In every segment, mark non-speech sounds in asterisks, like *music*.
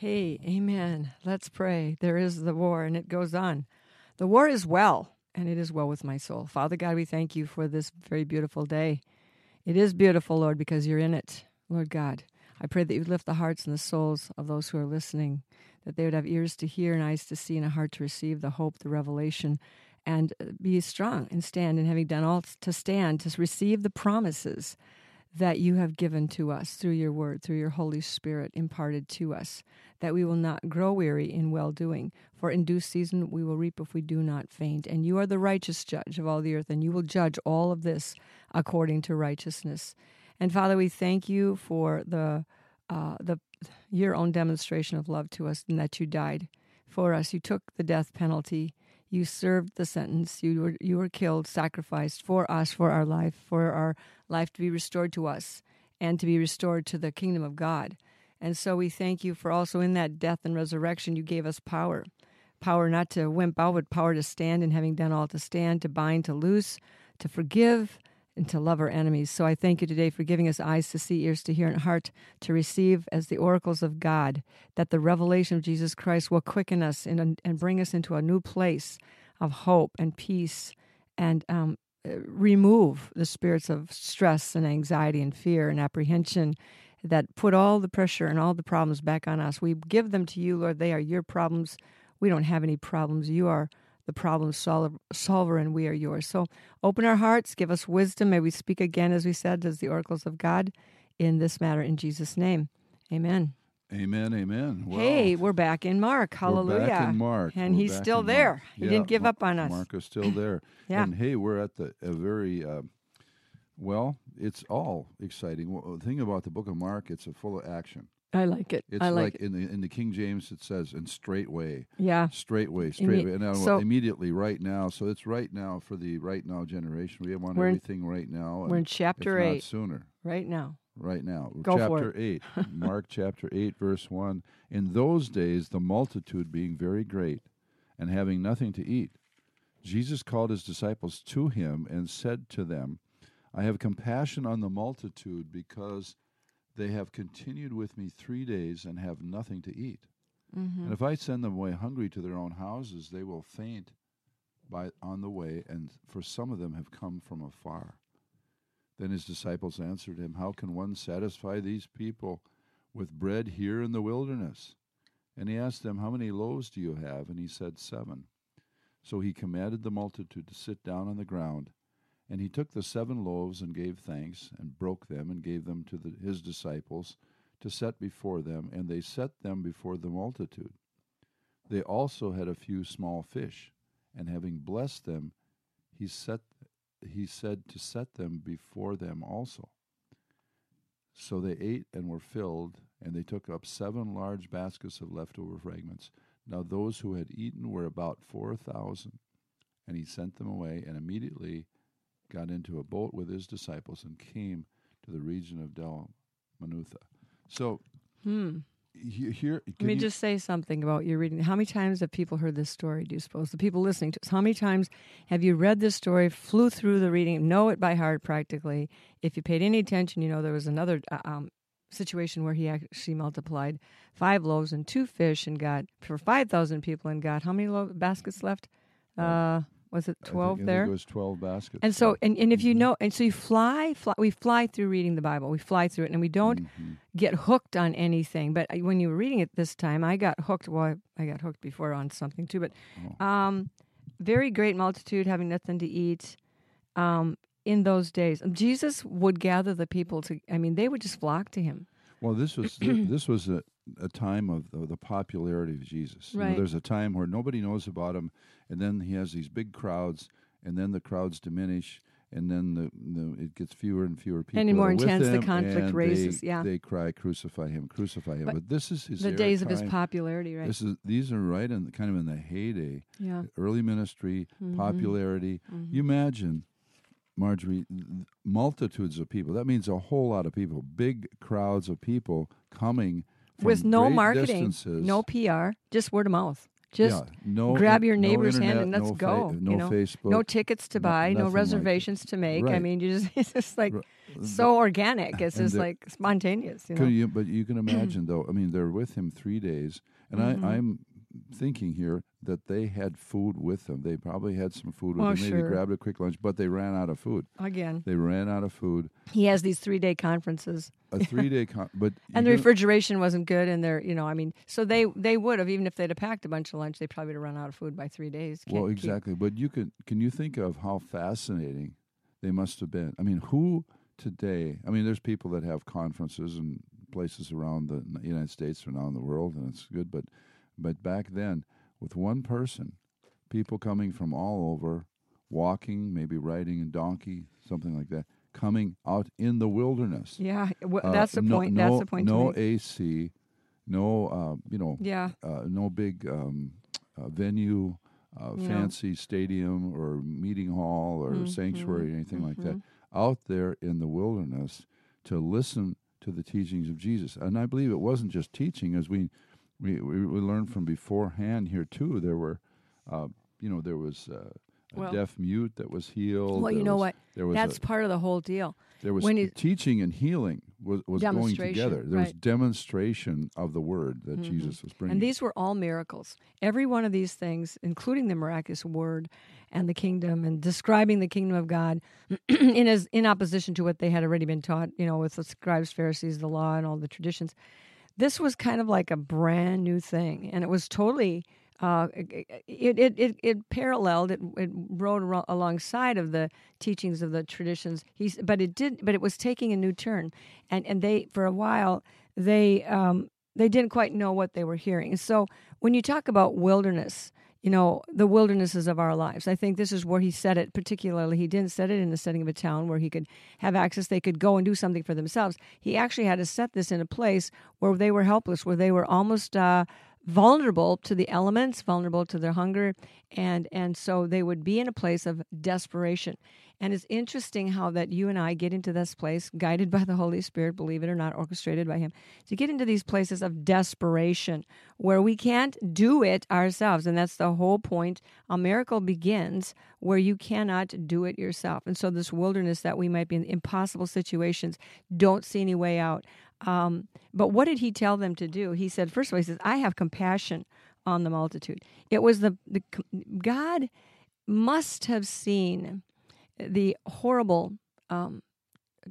Hey, amen. Let's pray. There is the war, and it goes on. The war is well, and it is well with my soul. Father God, we thank you for this very beautiful day. It is beautiful, Lord, because you're in it, Lord God. I pray that you lift the hearts and the souls of those who are listening, that they would have ears to hear and eyes to see and a heart to receive the hope, the revelation, and uh, be strong and stand. And having done all to stand, to receive the promises that you have given to us through your word, through your Holy Spirit imparted to us, that we will not grow weary in well doing. For in due season we will reap if we do not faint. And you are the righteous judge of all the earth, and you will judge all of this according to righteousness. And Father, we thank you for the uh, the your own demonstration of love to us, and that you died for us. You took the death penalty. You served the sentence. You were you were killed, sacrificed for us, for our life, for our life to be restored to us, and to be restored to the kingdom of God. And so we thank you for also in that death and resurrection, you gave us power. Power not to wimp out, but power to stand, and having done all to stand, to bind, to loose, to forgive, and to love our enemies. So I thank you today for giving us eyes to see, ears to hear, and heart to receive as the oracles of God, that the revelation of Jesus Christ will quicken us and, and bring us into a new place of hope and peace and um, remove the spirits of stress and anxiety and fear and apprehension that put all the pressure and all the problems back on us. We give them to you, Lord. They are your problems. We don't have any problems. You are the problem solver, and we are yours. So open our hearts, give us wisdom. May we speak again, as we said, as the oracles of God in this matter, in Jesus' name. Amen. Amen, amen. Well, hey, we're back in Mark. Hallelujah. We're back in Mark. And we're he's still there. He didn't give Mark, up on us. Mark is still there. *clears throat* yeah. And hey, we're at the a very uh, well. It's all exciting. Well, the thing about the Book of Mark, it's a full of action. I like it. It's I like, like it. in the in the King James it says in straightway. Yeah. Straightway, straightway. straight way. And so, immediately right now. So it's right now for the right now generation. We want everything in, right now. We're in chapter eight. Sooner. Right now. Right now. Go chapter for it. eight. *laughs* Mark chapter eight, verse one. In those days the multitude being very great, and having nothing to eat, Jesus called his disciples to him and said to them, I have compassion on the multitude because they have continued with me three days and have nothing to eat. Mm-hmm. And if I send them away hungry to their own houses, they will faint by on the way, and for some of them have come from afar. Then his disciples answered him, How can one satisfy these people with bread here in the wilderness? And he asked them, How many loaves do you have? And he said, Seven. So he commanded the multitude to sit down on the ground. And he took the seven loaves and gave thanks, and broke them, and gave them to the, his disciples to set before them, and they set them before the multitude. They also had a few small fish, and having blessed them, he set he said to set them before them also. So they ate and were filled, and they took up seven large baskets of leftover fragments. Now those who had eaten were about four thousand. And he sent them away, and immediately got into a boat with his disciples and came to the region of Dalmanutha. So hmm. here, let me you, just say something about your reading. How many times have people heard this story? Do you suppose the people listening to us? How many times have you read this story, flew through the reading, know it by heart practically? If you paid any attention, you know there was another uh, um, situation where he actually multiplied five loaves and two fish and got for five thousand people and got how many lo- baskets left? Uh, was it 12 think, there? it was 12 baskets. And so, and, and if you Mhm. know, and so you fly, fly, we fly through reading the Bible. We fly through it, and we don't Mhm. get hooked on anything. But when you were reading it this time, I got hooked. Well, I got hooked before on something too. But Oh. um, very great multitude having nothing to eat. Um, in those days, Jesus would gather the people to. I mean, they would just flock to him. Well, this was *clears throat* this was a, a time of the, the popularity of Jesus. You know, there's a time where nobody knows about him, and then he has these big crowds, and then the crowds diminish, and then the, the it gets fewer and fewer people. And more intense the conflict raises, They, yeah. they cry, "Crucify him! Crucify him!" But But, this is his the days of his popularity, right? This is these are right in kind of in the heyday, yeah. early ministry, Mhm. popularity. Mhm. You imagine, Marjorie, multitudes of people. That means a whole lot of people, big crowds of people coming With no marketing, no PR, just word of mouth. Just yeah, no, grab your no neighbor's hand and let's no go, no you know. Facebook, no tickets to buy, no like reservations to make. I mean, you just *laughs* it's just like so organic. It's and just the- like spontaneous, you know. You, but you can *clears throat* imagine, though. I mean, they're with him three days, and Mhm. I, I'm thinking here that they had food with them. They probably had some food with Oh, them. Maybe sure. grabbed a quick lunch, but they ran out of food. Again, They ran out of food. he has these three day conferences, A three day, *laughs* con- but and the refrigeration wasn't good, and they're you know, I mean, so they they would have even if they'd have packed a bunch of lunch, they probably would have run out of food by three days. well, Can't keep- exactly. But you can can you think of how fascinating they must have been? I mean, who today? I mean, there's people that have conferences and places around the United States and around the world, and it's good. But but back then, with one person, people coming from all over, walking, maybe riding a donkey, something like that, coming out in the wilderness. Yeah, w- Uh, that's the no, point. No, that's the point. No. AC, no, uh, you know, yeah, uh, no big um, uh, venue, uh, fancy stadium or meeting hall or Mhm, sanctuary or anything like that. mhm. Out there in the wilderness to listen to the teachings of Jesus, and I believe it wasn't just teaching, as we we we, we learned from beforehand here too. There were, uh, you know, there was. Uh, a Well- deaf mute that was healed. Well, you know was- what? There was That's a, part of the whole deal. there was when teaching and healing was, was going together. There was demonstration of the word that Mhm. Jesus was bringing. And these were all miracles. Every one of these things, including the miraculous word and the kingdom and describing the kingdom of God *clears throat* in as in opposition to what they had already been taught, you know, with the scribes, Pharisees, the law, and all the traditions. This was kind of like a brand new thing, and it was totally. Uh, it, it, it, it paralleled it, it rode aro- alongside of the teachings of the traditions he's but it did but it was taking a new turn and and they for a while they um, they didn't quite know what they were hearing. So when you talk about wilderness, you know, the wildernesses of our lives, I think this is where he said it particularly. He didn't set it in the setting of a town where he could have access, they could go and do something for themselves. He actually had to set this in a place where they were helpless, where they were almost uh, vulnerable to the elements, vulnerable to their hunger, and and so they would be in a place of desperation. And it's interesting how that you and I get into this place, guided by the Holy Spirit, believe it or not, orchestrated by Him, to get into these places of desperation where we can't do it ourselves. And that's the whole point. A miracle begins where you cannot do it yourself. And so, this wilderness that we might be in impossible situations, don't see any way out. Um, but what did He tell them to do? He said, first of all, He says, I have compassion on the multitude. It was the, the God must have seen the horrible um,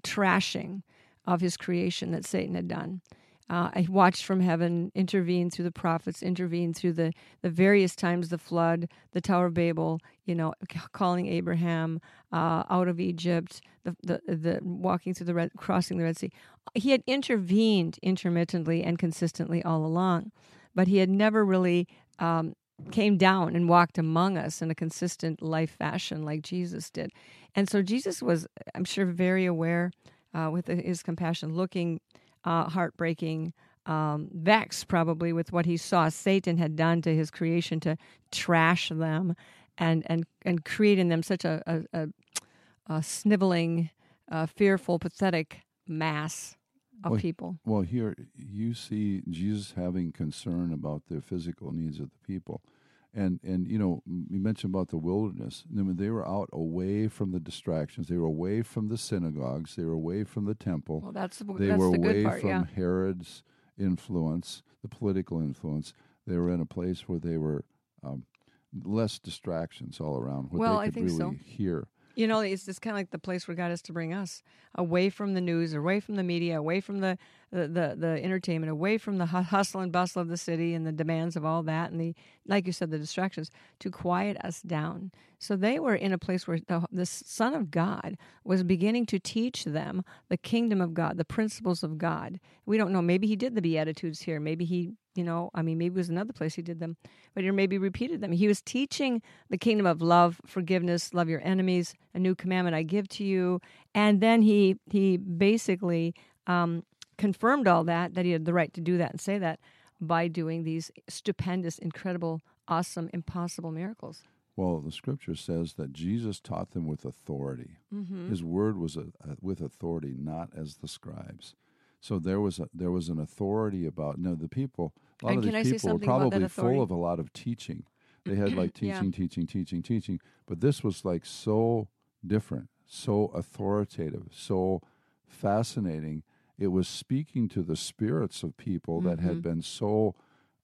trashing of his creation that Satan had done. Uh, I watched from heaven, intervene through the prophets, intervene through the, the various times the flood, the Tower of Babel, you know, calling Abraham uh, out of Egypt, the, the the walking through the Red, crossing the Red Sea. He had intervened intermittently and consistently all along, but he had never really um, came down and walked among us in a consistent life fashion like Jesus did. And so Jesus was, I'm sure, very aware uh, with his compassion, looking uh, heartbreaking, um, vexed probably with what he saw Satan had done to his creation to trash them and, and, and create in them such a, a, a, a sniveling, uh, fearful, pathetic mass of Well, people. Well, here you see Jesus having concern about the physical needs of the people. And, and you know, you mentioned about the wilderness. I mean, they were out away from the distractions. They were away from the synagogues. They were away from the temple. Well, that's, the- they that's were the away part, from yeah. Herod's influence, the political influence. They were in a place where they were um, less distractions all around, where Well, they I could think really so. hear. You know, it's just kind of like the place where God is to bring us away from the news, away from the media, away from the the, the, the entertainment, away from the hustle and bustle of the city and the demands of all that, and the like you said, the distractions, to quiet us down. So they were in a place where the, the Son of God was beginning to teach them the kingdom of God, the principles of God. We don't know. Maybe he did the Beatitudes here. Maybe he You know, I mean, maybe it was another place he did them, but he maybe repeated them. He was teaching the kingdom of love, forgiveness, love your enemies, a new commandment I give to you, and then he he basically um, confirmed all that that he had the right to do that and say that by doing these stupendous, incredible, awesome, impossible miracles. Well, the scripture says that Jesus taught them with authority. Mm-hmm. His word was a, a, with authority, not as the scribes. So there was a, there was an authority about. No, the people. A lot And of these people were something about that probably full of a lot of teaching. They had like *clears throat* Yeah. teaching, teaching, teaching, teaching. But this was like so different, so authoritative, so fascinating. It was speaking to the spirits of people that Mm-hmm. had been so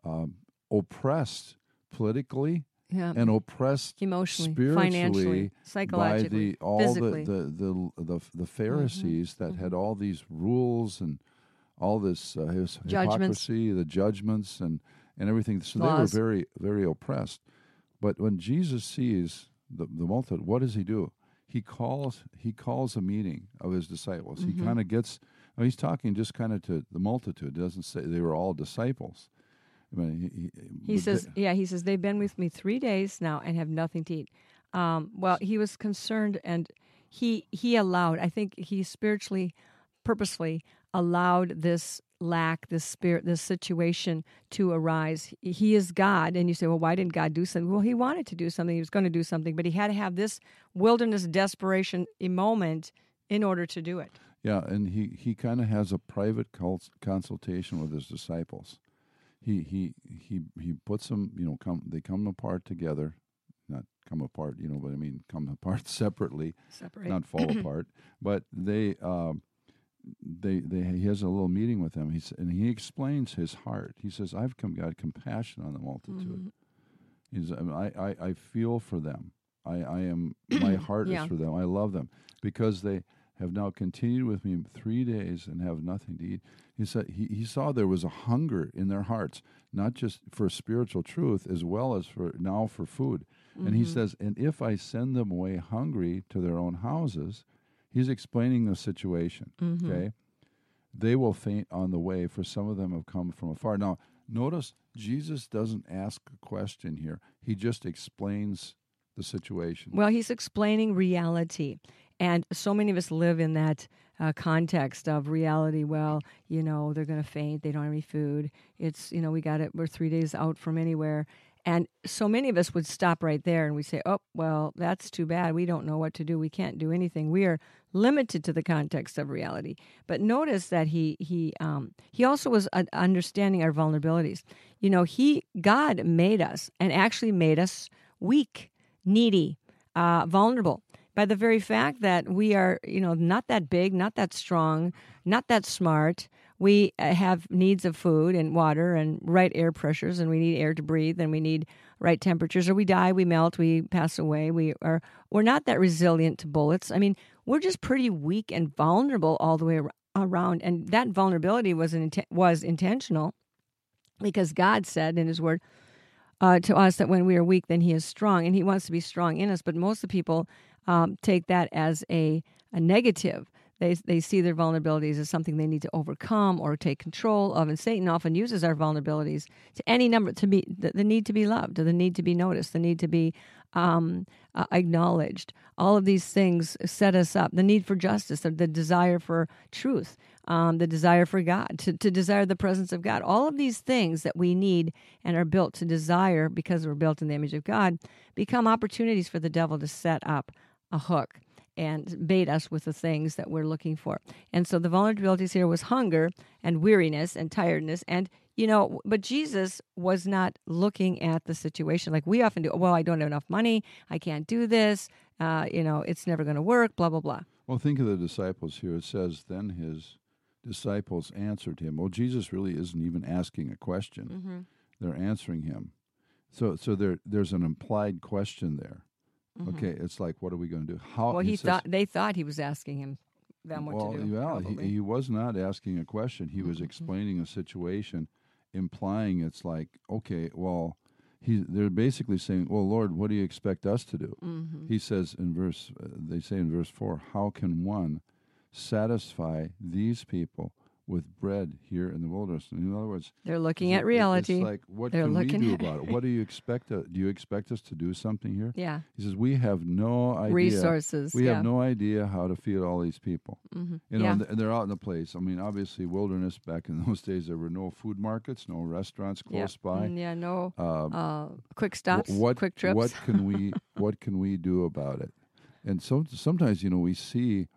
um, oppressed politically Yeah. and oppressed Emotionally, spiritually financially, by psychologically, the all physically. the the the the, the Pharisees that Mm-hmm. had all these rules and all this uh, his Judgments. hypocrisy, the judgments and and everything. So Laws. they were very very oppressed. But when Jesus sees the the multitude, what does he do? He calls he calls a meeting of his disciples. Mm-hmm. He kind of gets. He's talking just kind of to the multitude. Doesn't say they were all disciples. I mean, he, he, says, they- yeah, he says, they've been with me three days now and have nothing to eat. Um, well, he was concerned and he, he allowed, I think he spiritually, purposefully allowed this lack, this spirit, this situation to arise. He is God. And you say, well, why didn't God do something? Well, he wanted to do something. He was going to do something, but he had to have this wilderness desperation moment in order to do it. Yeah, and he, he kind of has a private cult consultation with his disciples. He he he he puts them, you know, come they come apart together, not come apart, you know, but I mean come *laughs* apart separately, Separate. not fall *clears throat* apart. But they um, they they he has a little meeting with them. He's and he explains his heart. He says, "I've come got compassion on the multitude. Mm-hmm. He's I, mean, I, I I feel for them. I I am *clears throat* my heart Yeah. is for them. I love them because they have now continued with me three days and have nothing to eat. He said he, he saw there was a hunger in their hearts, not just for spiritual truth as well as for now for food. And Mm-hmm. he says, and if I send them away hungry to their own houses, he's explaining the situation. Mm-hmm. Okay, they will faint on the way, for some of them have come from afar. Now, notice Jesus doesn't ask a question here; he just explains the situation. Well, he's explaining reality. And so many of us live in that uh, context of reality. Well, you know, they're going to faint. They don't have any food. It's, you know, we got it. We're three days out from anywhere. And so many of us would stop right there and we say, oh, well, that's too bad. We don't know what to do. We can't do anything. We are limited to the context of reality. But notice that he he um, he also was understanding our vulnerabilities. You know, he God made us and actually made us weak, needy, uh, vulnerable by the very fact that we are, you know, not that big, not that strong, not that smart. We uh, have needs of food and water and right air pressures, and we need air to breathe, and we need right temperatures, or we die, we melt, we pass away. We are we're not that resilient to bullets. I mean, we're just pretty weak and vulnerable all the way around, and that vulnerability was an was intentional because God said in His Word, uh, to us that when we are weak, then He is strong, and He wants to be strong in us. But most of the people um, take that as a, a negative. They, they see their vulnerabilities as something they need to overcome or take control of, and Satan often uses our vulnerabilities to any number to be the, the need to be loved, the need to be noticed, the need to be um, uh, acknowledged. All of these things set us up. The need for justice, the, the desire for truth, um, the desire for God, to, to desire the presence of God. All of these things that we need and are built to desire because we're built in the image of God become opportunities for the devil to set up a hook and bait us with the things that we're looking for. And so the vulnerabilities here was hunger and weariness and tiredness and you know, but Jesus was not looking at the situation like we often do. Well, I don't have enough money. I can't do this. Uh, you know, it's never going to work. Blah blah blah. Well, think of the disciples here. It says, Then his disciples answered him. Well, Jesus really isn't even asking a question, Mm-hmm. they're answering him. So, so there, there's an implied question there. Okay, it's like, what are we going to do? How? Mm-hmm. Well, he says- thought they thought he was asking him them what well, to do. well, he, he was not asking a question. He Mm-hmm. was explaining a situation, implying it's like, okay, well, he. They're basically saying, well, Lord, what do you expect us to do? Mm-hmm. He says in verse, uh, they say in verse four, how can one satisfy these people with bread here in the wilderness. In other words, They're looking at reality. It's like, what They're can we do about it? *laughs* What do you expect? To, do you expect us to do something here? yeah. He says, we have no idea. Resources. We yeah. have no idea how to feed all these people. hmm You know, yeah. and they're out in the place. I mean, obviously, wilderness back in *laughs* those days, there were no food markets, no restaurants yeah. close by. Mm, yeah. No. Uh, Uh, quick wh- stops. what quick trips. what can we *laughs* what can we do about it? And so sometimes you know we see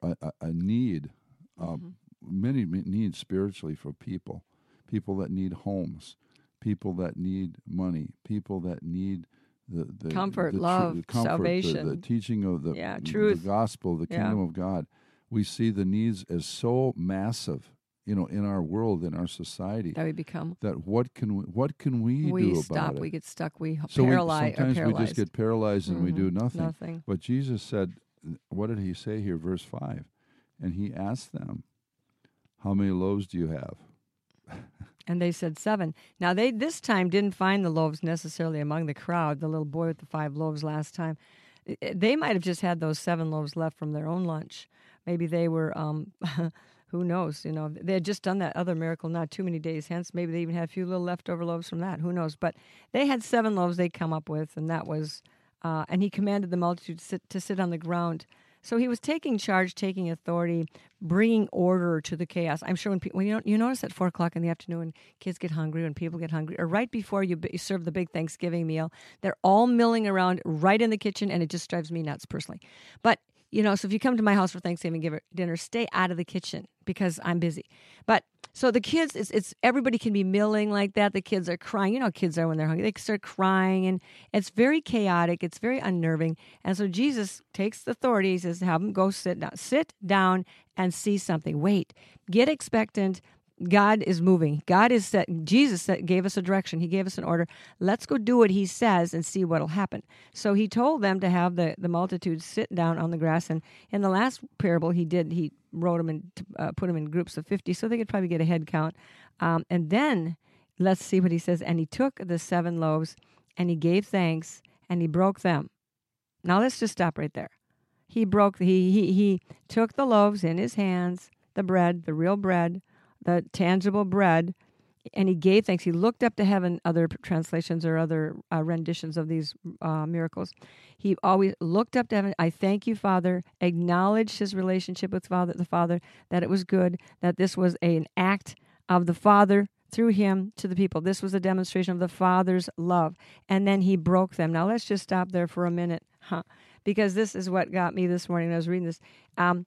a, a, a need, uh, Mhm. Many needs spiritually for people, people that need homes, people that need money, people that need the, the Comfort, the love, the comfort, the- the, teaching of the Yeah, the truth. gospel, the Yeah. kingdom of God. We see the needs as so massive, you know, in our world, in our society. that we become. That what can we, what can we, We do about stop. it? We get stuck. We So paralyze. sometimes we just get paralyzed and we do Mhm. nothing. Nothing. But Jesus said, what did he say here, verse 5? And he asked them, How many loaves do you have? *laughs* And they said seven. Now they this time didn't find the loaves necessarily among the crowd. The little boy with the five loaves last time, they might have just had those seven loaves left from their own lunch. Maybe they were. Um, *laughs* who knows? You know, they had just done that other miracle not too many days hence. Maybe they even had a few little leftover loaves from that. Who knows? But they had seven loaves they come up with, and that was. Uh, and he commanded the multitude to sit, to sit on the ground. So he was taking charge, taking authority, bringing order to the chaos. I'm sure when, pe- when you, you notice at four o'clock in the afternoon, kids get hungry, when people get hungry, or right before you, you serve the big Thanksgiving meal, they're all milling around right in the kitchen, and it just drives me nuts personally. But you know, so if you come to my house for Thanksgiving dinner, stay out of the kitchen because I'm busy. But so the kids, it's, it's everybody can be milling like that. The kids are crying. You know, kids are when they're hungry. They start crying, and it's very chaotic. It's very unnerving. And so Jesus takes the authority. He says, "Have them go sit down. Sit down and see something. Wait. Get expectant." God is moving. God is set. Jesus gave us a direction. He gave us an order. Let's go do what He says and see what'll happen. So He told them to have the, the multitude sit down on the grass. And in the last parable, He did. He wrote them and uh, put them in groups of fifty, so they could probably get a head count. Um, and then let's see what He says. And He took the seven loaves and He gave thanks and He broke them. Now let's just stop right there. He broke. He he he took the loaves in His hands, the bread, the real bread the tangible bread, and he gave thanks. He looked up to heaven. Other translations or other uh, renditions of these uh, miracles, he always looked up to heaven. I thank you, Father. Acknowledged his relationship with Father, the Father, that it was good. That this was a, an act of the Father through him to the people. This was a demonstration of the Father's love, and then he broke them. Now let's just stop there for a minute, huh? Because this is what got me this morning. I was reading this. Um,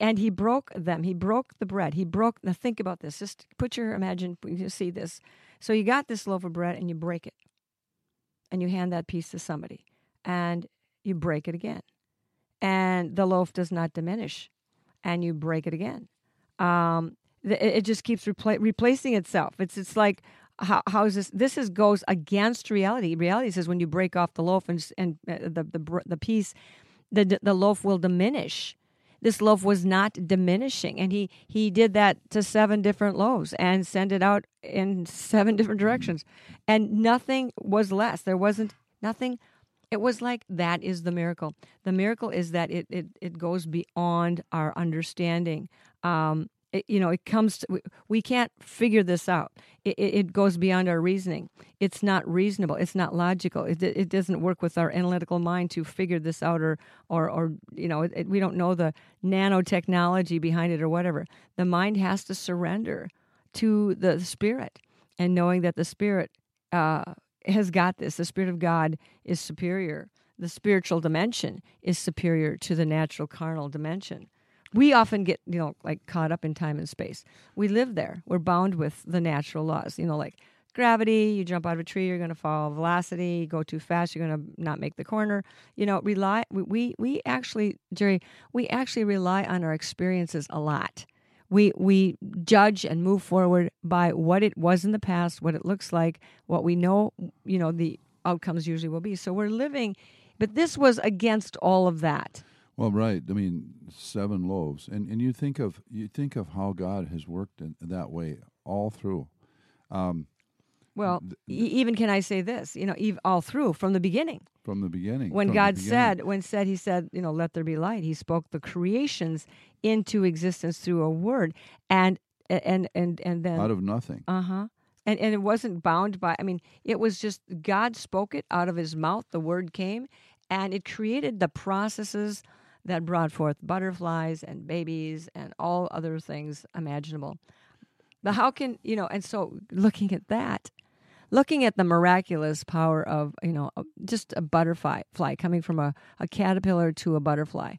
and he broke them. He broke the bread. He broke. Now think about this. Just put your imagine. You see this. So you got this loaf of bread and you break it, and you hand that piece to somebody, and you break it again, and the loaf does not diminish, and you break it again. Um, it just keeps repla- replacing itself. It's it's like how, how is this? This is goes against reality. Reality says when you break off the loaf and and uh, the the the piece, the the loaf will diminish this loaf was not diminishing. And he he did that to seven different loaves and sent it out in seven different directions. And nothing was less. There wasn't nothing. It was like that is the miracle. The miracle is that it it, it goes beyond our understanding. Um it, you know it comes to we, can't figure this out. It, it, it goes beyond our reasoning. It's not reasonable. It's not logical. It, it doesn't work with our analytical mind to figure this out or or, or you know it, we don't know the nanotechnology behind it or whatever. The mind has to surrender to the spirit and knowing that the spirit uh, has got this. The spirit of god is superior. The spiritual dimension is superior to the natural carnal dimension we often get you know like caught up in time and space. We live there. We're bound with the natural laws. You know like gravity you jump out of a tree you're going to fall velocity you go too fast you're going to not make the corner. You know rely we, we we actually jerry we actually rely on our experiences a lot. We we judge and move forward by what it was in the past what it looks like what we know you know the outcomes usually will be. So we're living but this was against all of that Well, right. I mean, seven loaves, and and you think of you think of how God has worked in that way all through. Um, Well, e- even can I say this? You know, all through from the beginning, from the beginning. when God beginning. said, when said, He said, you know, let there be light. He spoke the creations into existence through a word, and and and and then out of nothing. uh huh. And and it wasn't bound by. I mean, it was just God spoke it out of His mouth. The word came, and it created the processes that brought forth butterflies and babies and all other things imaginable. But how can you know? And so, looking at that, looking at the miraculous power of you know just a butterfly fly coming from a, a caterpillar to a butterfly,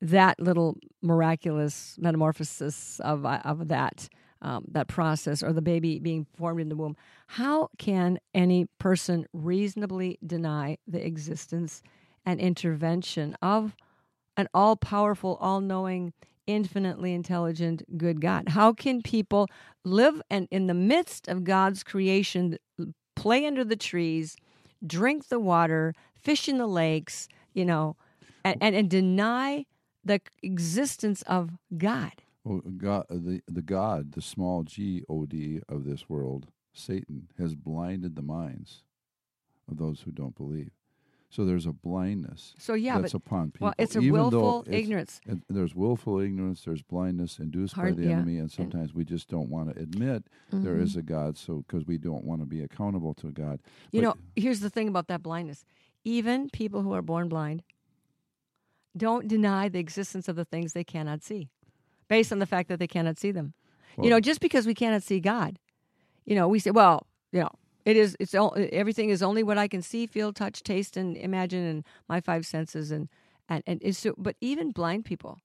that little miraculous metamorphosis of of that um, that process or the baby being formed in the womb. How can any person reasonably deny the existence and intervention of an all powerful, all knowing, infinitely intelligent, good God? How can people live and in the midst of God's creation, play under the trees, drink the water, fish in the lakes, you know, and, and, and deny the existence of God? Well, God, the the God, the small G O D of this world, Satan, has blinded the minds of those who don't believe. So there's a blindness So, yeah, that's but upon people. well, it's a even willful it's- ignorance. and there's willful ignorance. There's blindness induced Hard- by the yeah, enemy, and and- sometimes we just don't want to admit there Mhm. is a God. So because we don't want to be accountable to God. You But- know, here's the thing about that blindness. Even people who are born blind don't deny the existence of the things they cannot see based on the fact that they cannot see them. you know, just because we cannot see God, you know, we say, well, you know, it is it's all, everything is only what I can see, feel, touch, taste and imagine and my five senses and and and so but even blind people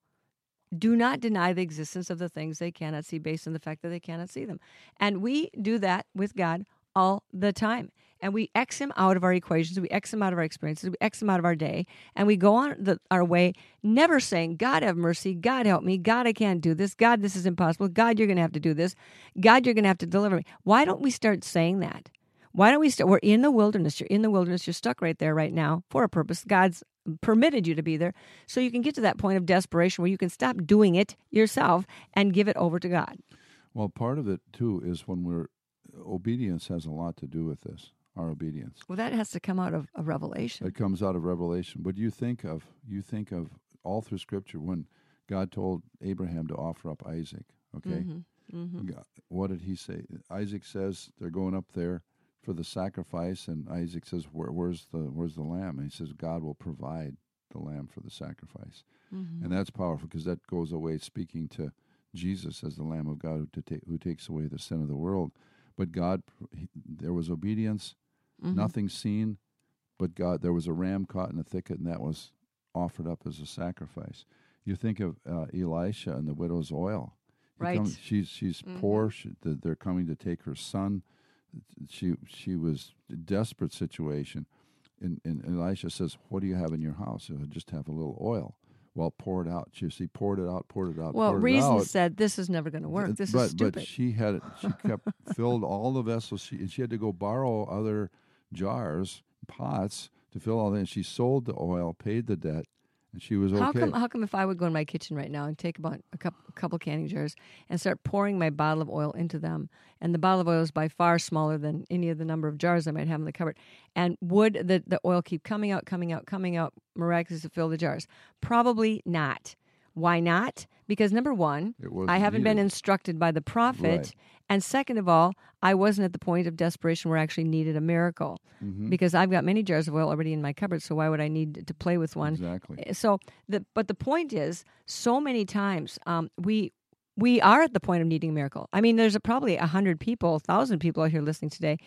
do not deny the existence of the things they cannot see based on the fact that they cannot see them. And we do that with God all the time. And we X him out of our equations, we X him out of our experiences, we X him out of our day, and we go on the, our way, never saying, God have mercy, God help me, God I can't do this, God this is impossible, God you're going to have to do this, God you're going to have to deliver me. Why don't we start saying that? Why don't we start? We're in the wilderness. You're in the wilderness. You're stuck right there right now for a purpose. God's permitted you to be there. So you can get to that point of desperation where you can stop doing it yourself and give it over to God. Well, part of it too is when we're obedience has a lot to do with this. Our obedience. Well, that has to come out of a revelation. It comes out of Revelation. But you think of you think of all through Scripture when God told Abraham to offer up Isaac. Okay, Mm-hmm. God- what did he say? Isaac says they're going up there for the sacrifice, and Isaac says, Where, "Where's the Where's the lamb?" And he says, "God will provide the lamb for the sacrifice," Mm-hmm. and that's powerful because that goes away speaking to Jesus as the Lamb of God who, to take, who takes away the sin of the world. But God, he- there was obedience, Mm-hmm. nothing seen, but God, there was a ram caught in a thicket, and that was offered up as a sacrifice. You think of uh, Elisha and the widow's oil. He Right. comes- she's she's Mhm. poor. She, th- they're coming to take her son. She she was a desperate situation, and, and Elisha says, "What do you have in your house?" I just have a little oil. Well, pour it out. She, she poured it out, poured it out. Well, poured reason it out. said this is never going to work. Uh, This but, is stupid. But she had it. She kept *laughs* filled all the vessels. She and she had to go borrow other jars, pots to fill all that. And she sold the oil, paid the debt, and she was okay. How come? How come if I would go in my kitchen right now and take about a couple, a couple canning jars and start pouring my bottle of oil into them, and the bottle of oil is by far smaller than any of the number of jars I might have in the cupboard, and would the the oil keep coming out, coming out, coming out, miraculously to fill the jars? Probably not. Why not? Because number one, I haven't been instructed by the prophet, Right. and second of all, I wasn't at the point of desperation where I actually needed a miracle. Mhm. Because I've got many jars of oil already in my cupboard, so why would I need to play with one? Exactly. So the but the point is, so many times um, we we are at the point of needing a miracle. I mean, there's a, probably a hundred people, thousand people out here listening today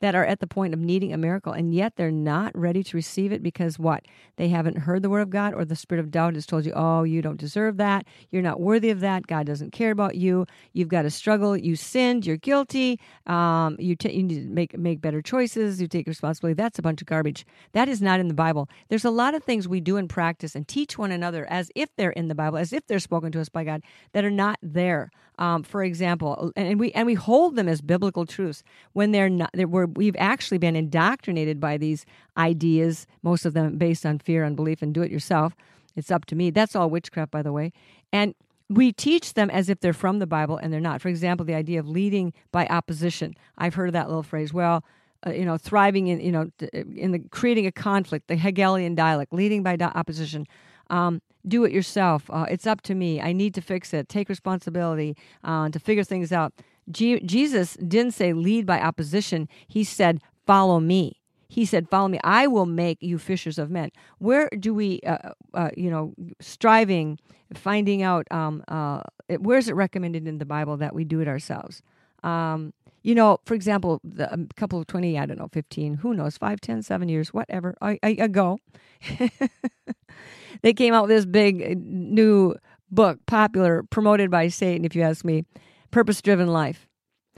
that are at the point of needing a miracle, and yet they're not ready to receive it because what they haven't heard the word of God, or the spirit of doubt has told you, "Oh, you don't deserve that. You're not worthy of that. God doesn't care about you. You've got to struggle. You sinned. You're guilty. Um, you, ta you need to make make better choices. You take responsibility. That's a bunch of garbage. That is not in the Bible. There's a lot of things we do in practice and teach one another as if they're in the Bible, as if they're spoken to us by God, that are not there. Um, for example, and, we and we hold them as biblical truths when they're not. They're, we're, we've actually been indoctrinated by these ideas, most of them based on fear, unbelief, and do it yourself. It's up to me. That's all witchcraft, by the way. And we teach them as if they're from the Bible and they're not. For example, the idea of leading by opposition. I've heard of that little phrase. Well, uh, you know, thriving in, you know, in the creating a conflict, the Hegelian dialect, leading by opposition. Um, do it yourself. Uh, it's up to me. I need to fix it. Take responsibility uh, to figure things out. G- Jesus didn't say lead by opposition. He said follow me. He said, "Follow me. I will make you fishers of men." Where do we, uh, uh, you know, striving, finding out? Um, uh, it, where is it recommended in the Bible that we do it ourselves? Um, you know, for example, the, a couple of 20, I don't know, 15, who knows, 5, 10, 7 years, whatever, I, I, ago, *laughs* they came out with this big uh, new book, popular, promoted by Satan, if you ask me, Purpose Driven Life.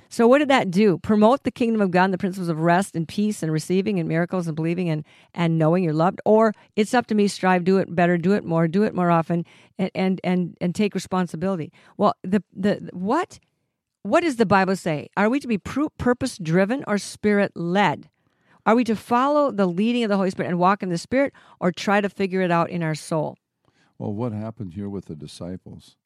So, what did that do? Promote the kingdom of God and the principles of rest and peace and receiving and miracles and believing and, and knowing you're loved? Or it's up to me, strive, do it better, do it more, do it more often, and, and, and, and take responsibility. Well, the, the, what? What does the Bible say? Are we to be purpose driven or spirit led? Are we to follow the leading of the Holy Spirit and walk in the Spirit or try to figure it out in our soul? Well, what happened here with the disciples?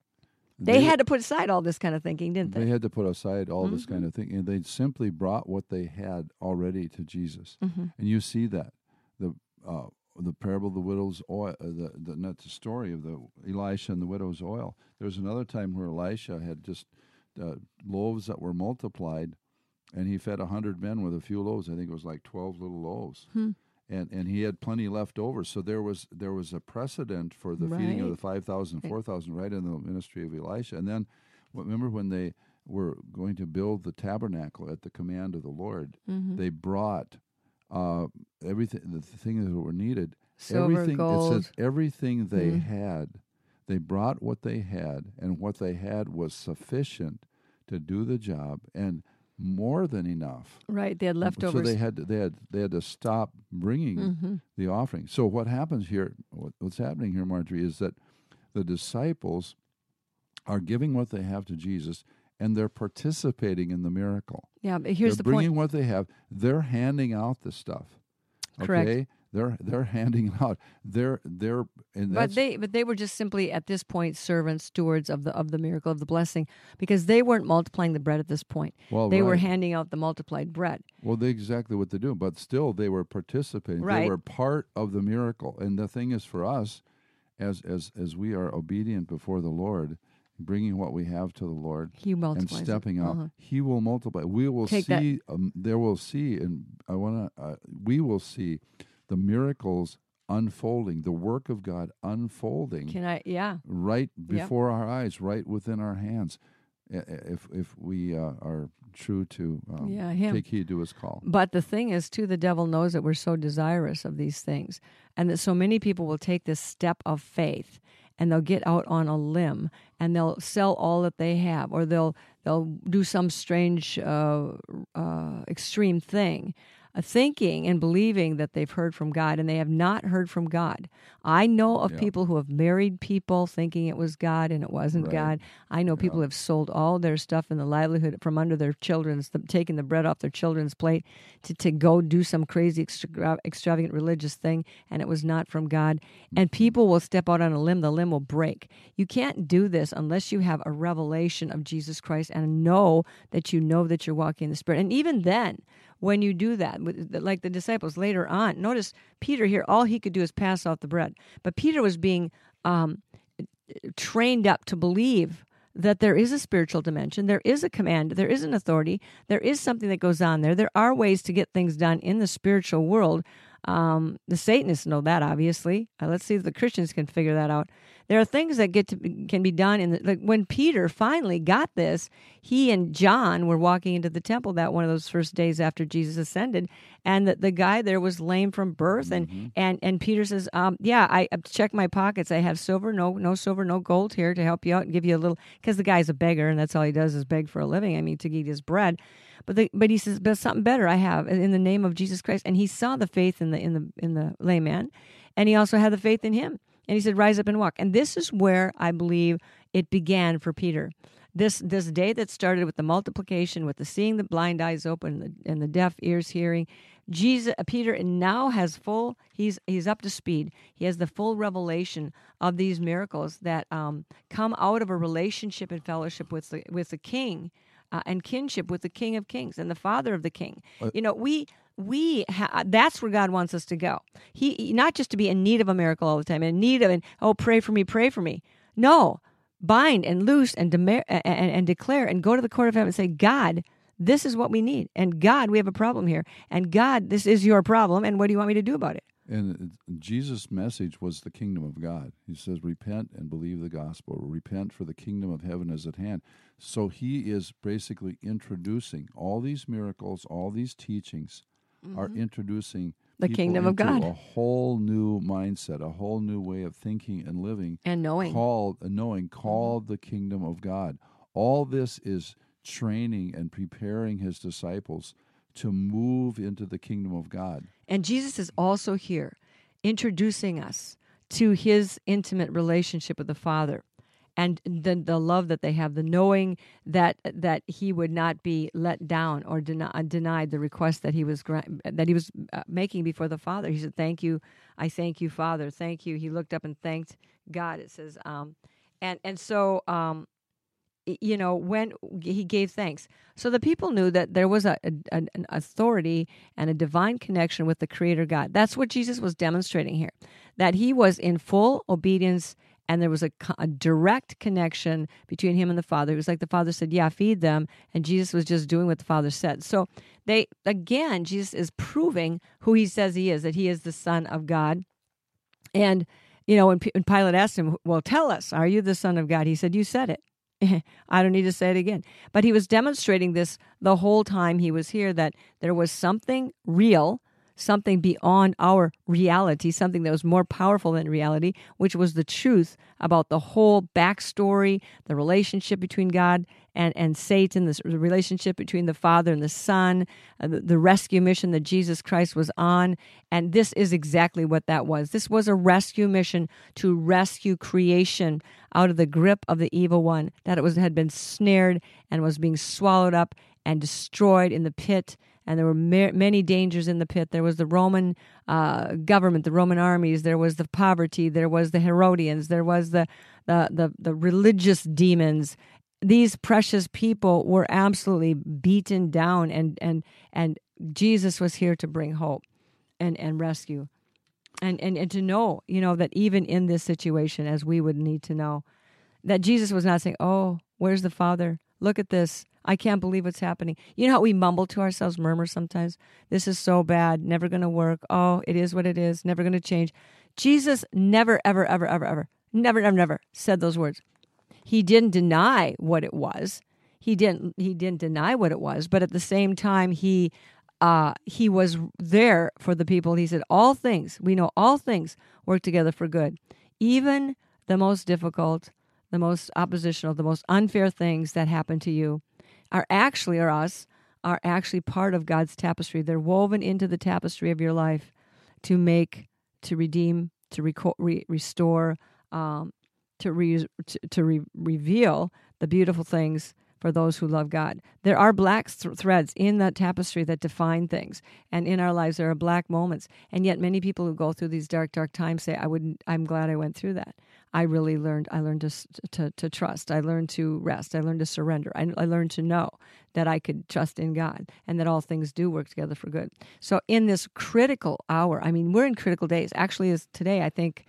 They, they had to put aside all this kind of thinking, didn't they? They had to put aside all mm-hmm. this kind of thinking. And they simply brought what they had already to Jesus. Mm-hmm. And you see that. The uh, the parable of the widow's oil, uh, the, the, not the story of the Elisha and the widow's oil. There was another time where Elisha had just uh, loaves that were multiplied and he fed a hundred men with a few loaves. I think it was like twelve little loaves, hmm. And and he had plenty left over. So there was there was a precedent for the right. feeding of the 5,000, 4,000 right in the ministry of Elisha. And then remember when they were going to build the tabernacle at the command of the Lord, mm-hmm. they brought uh, everything the things that were needed. Silver, everything gold. it says everything they mm. had. They brought what they had, and what they had was sufficient to do the job. And more than enough. Right, they had leftovers. So they had to, they had they had to stop bringing mm-hmm. the offering. So what happens here? What, what's happening here, Marjorie, is that the disciples are giving what they have to Jesus, and they're participating in the miracle. Yeah, but here's they're the bringing point. what they have. They're handing out the stuff. Correct. Okay? They're they're *laughs* handing out. They're they're but they but they were just simply at this point servants, stewards of the of the miracle of the blessing because they weren't multiplying the bread at this point. Well, they right. were handing out the multiplied bread. Well, they exactly what they do, but still they were participating. Right. They were part of the miracle. And the thing is for us, as as as we are obedient before the Lord, bringing what we have to the Lord he and stepping out, uh-huh. He will multiply. We will Take see. Um, there will see, and I want to. Uh, we will see the miracles unfolding, the work of God unfolding. Can I? Yeah. Right before our eyes, right within our hands. If if we uh, are true to um, yeah, him. take heed to his call. But the thing is, too, the devil knows that we're so desirous of these things, and that so many people will take this step of faith and they'll get out on a limb and they'll sell all that they have, or they'll they'll do some strange, uh, uh, extreme thing thinking and believing that they've heard from God and they have not heard from God. I know of yeah. people who have married people thinking it was God and it wasn't right. God. I know people yeah. who have sold all their stuff and the livelihood from under their children's, taking the bread off their children's plate to, to go do some crazy extra, extravagant religious thing and it was not from God. And mm-hmm. people will step out on a limb, the limb will break. You can't do this unless you have a revelation of Jesus Christ and know that you know that you're walking in the Spirit. And even then, when you do that, like the disciples later on. Notice Peter here, all he could do is pass off the bread. But Peter was being um, trained up to believe that there is a spiritual dimension, there is a command, there is an authority, there is something that goes on there. There are ways to get things done in the spiritual world. Um, the Satanists know that, obviously. Uh, let's see if the Christians can figure that out. There are things that get to can be done in the, like when Peter finally got this, he and John were walking into the temple that one of those first days after Jesus ascended, and the, the guy there was lame from birth, and mm-hmm. and and Peter says, um, "Yeah, I check my pockets. I have silver, no no silver, no gold here to help you out and give you a little because the guy's a beggar and that's all he does is beg for a living. I mean, to eat his bread." But the, but he says, but something better I have in the name of Jesus Christ. And he saw the faith in the in the in the layman, and he also had the faith in him. And he said, Rise up and walk. And this is where I believe it began for Peter. This this day that started with the multiplication, with the seeing the blind eyes open and the, and the deaf ears hearing, Jesus Peter now has full he's he's up to speed. He has the full revelation of these miracles that um, come out of a relationship and fellowship with the with the King uh, and kinship with the King of Kings and the Father of the King. Uh, you know, we we ha- that's where God wants us to go. He not just to be in need of a miracle all the time, in need of and oh pray for me, pray for me. No, bind and loose and, and, and declare and go to the court of heaven and say, God, this is what we need. And God, we have a problem here. And God, this is your problem. And what do you want me to do about it? And Jesus' message was the kingdom of God. He says, Repent and believe the gospel. Repent, for the kingdom of heaven is at hand. So he is basically introducing all these miracles, all these teachings mm-hmm. are introducing the kingdom of God. A whole new mindset, a whole new way of thinking and living. And knowing. Called, knowing, called mm-hmm. the kingdom of God. All this is training and preparing his disciples to move into the kingdom of God. And Jesus is also here introducing us to his intimate relationship with the Father and the, the love that they have, the knowing that that he would not be let down or uh, denied the request that he was that he was uh, making before the Father. He said, "Thank you, I thank you, Father, thank you." He looked up and thanked God. It says, um, and and so um, you know when he gave thanks so the people knew that there was a, a, an authority and a divine connection with the creator god that's what jesus was demonstrating here that he was in full obedience and there was a, a, direct connection between him and the father. It was like the father said yeah feed them. And jesus was just doing what the father said. So they again jesus is proving who he says he is that he is the son of god. And you know when, P- when pilate asked him well tell us are you the son of god? He said you said it. *laughs* I don't need to say it again. But he was demonstrating this the whole time he was here that there was something real something beyond our reality, something that was more powerful than reality, which was the truth about the whole backstory, the relationship between God and, and Satan, the relationship between the Father and the Son, uh, the, the rescue mission that Jesus Christ was on. And this is exactly what that was. This was a rescue mission to rescue creation out of the grip of the evil one, that it was had been snared and was being swallowed up and destroyed in the pit and there were ma- many dangers in the pit. There was the Roman uh, government, the Roman armies. There was the poverty. There was the Herodians. There was the the the, the religious demons. These precious people were absolutely beaten down, and and and Jesus was here to bring hope and and rescue, and and and to know, you know, that even in this situation, as we would need to know, that Jesus was not saying, "Oh, where's the Father? Look at this." I can't believe what's happening. You know how we mumble to ourselves, murmur sometimes? This is so bad, never going to work. Oh, it is what it is, never going to change. Jesus never, ever, ever, ever, ever, never, never, never said those words. He didn't deny what it was. He didn't. He didn't deny what it was, but at the same time, he uh, he was there for the people. He said, "All things we know, all things work together for good, even the most difficult, the most oppositional, the most unfair things that happen to you are actually, or us, are actually part of God's tapestry. They're woven into the tapestry of your life to make, to redeem, to reco- re- restore, um, to, re- to, to re- reveal the beautiful things for those who love God. There are black th- threads in that tapestry that define things, and in our lives there are black moments. And yet, many people who go through these dark, dark times say, "I wouldn't. I'm glad I went through that. I really learned. I learned to to, to trust. I learned to rest. I learned to surrender. I, I learned to know that I could trust in God and that all things do work together for good. So, in this critical hour, I mean, we're in critical days. Actually, is today. I think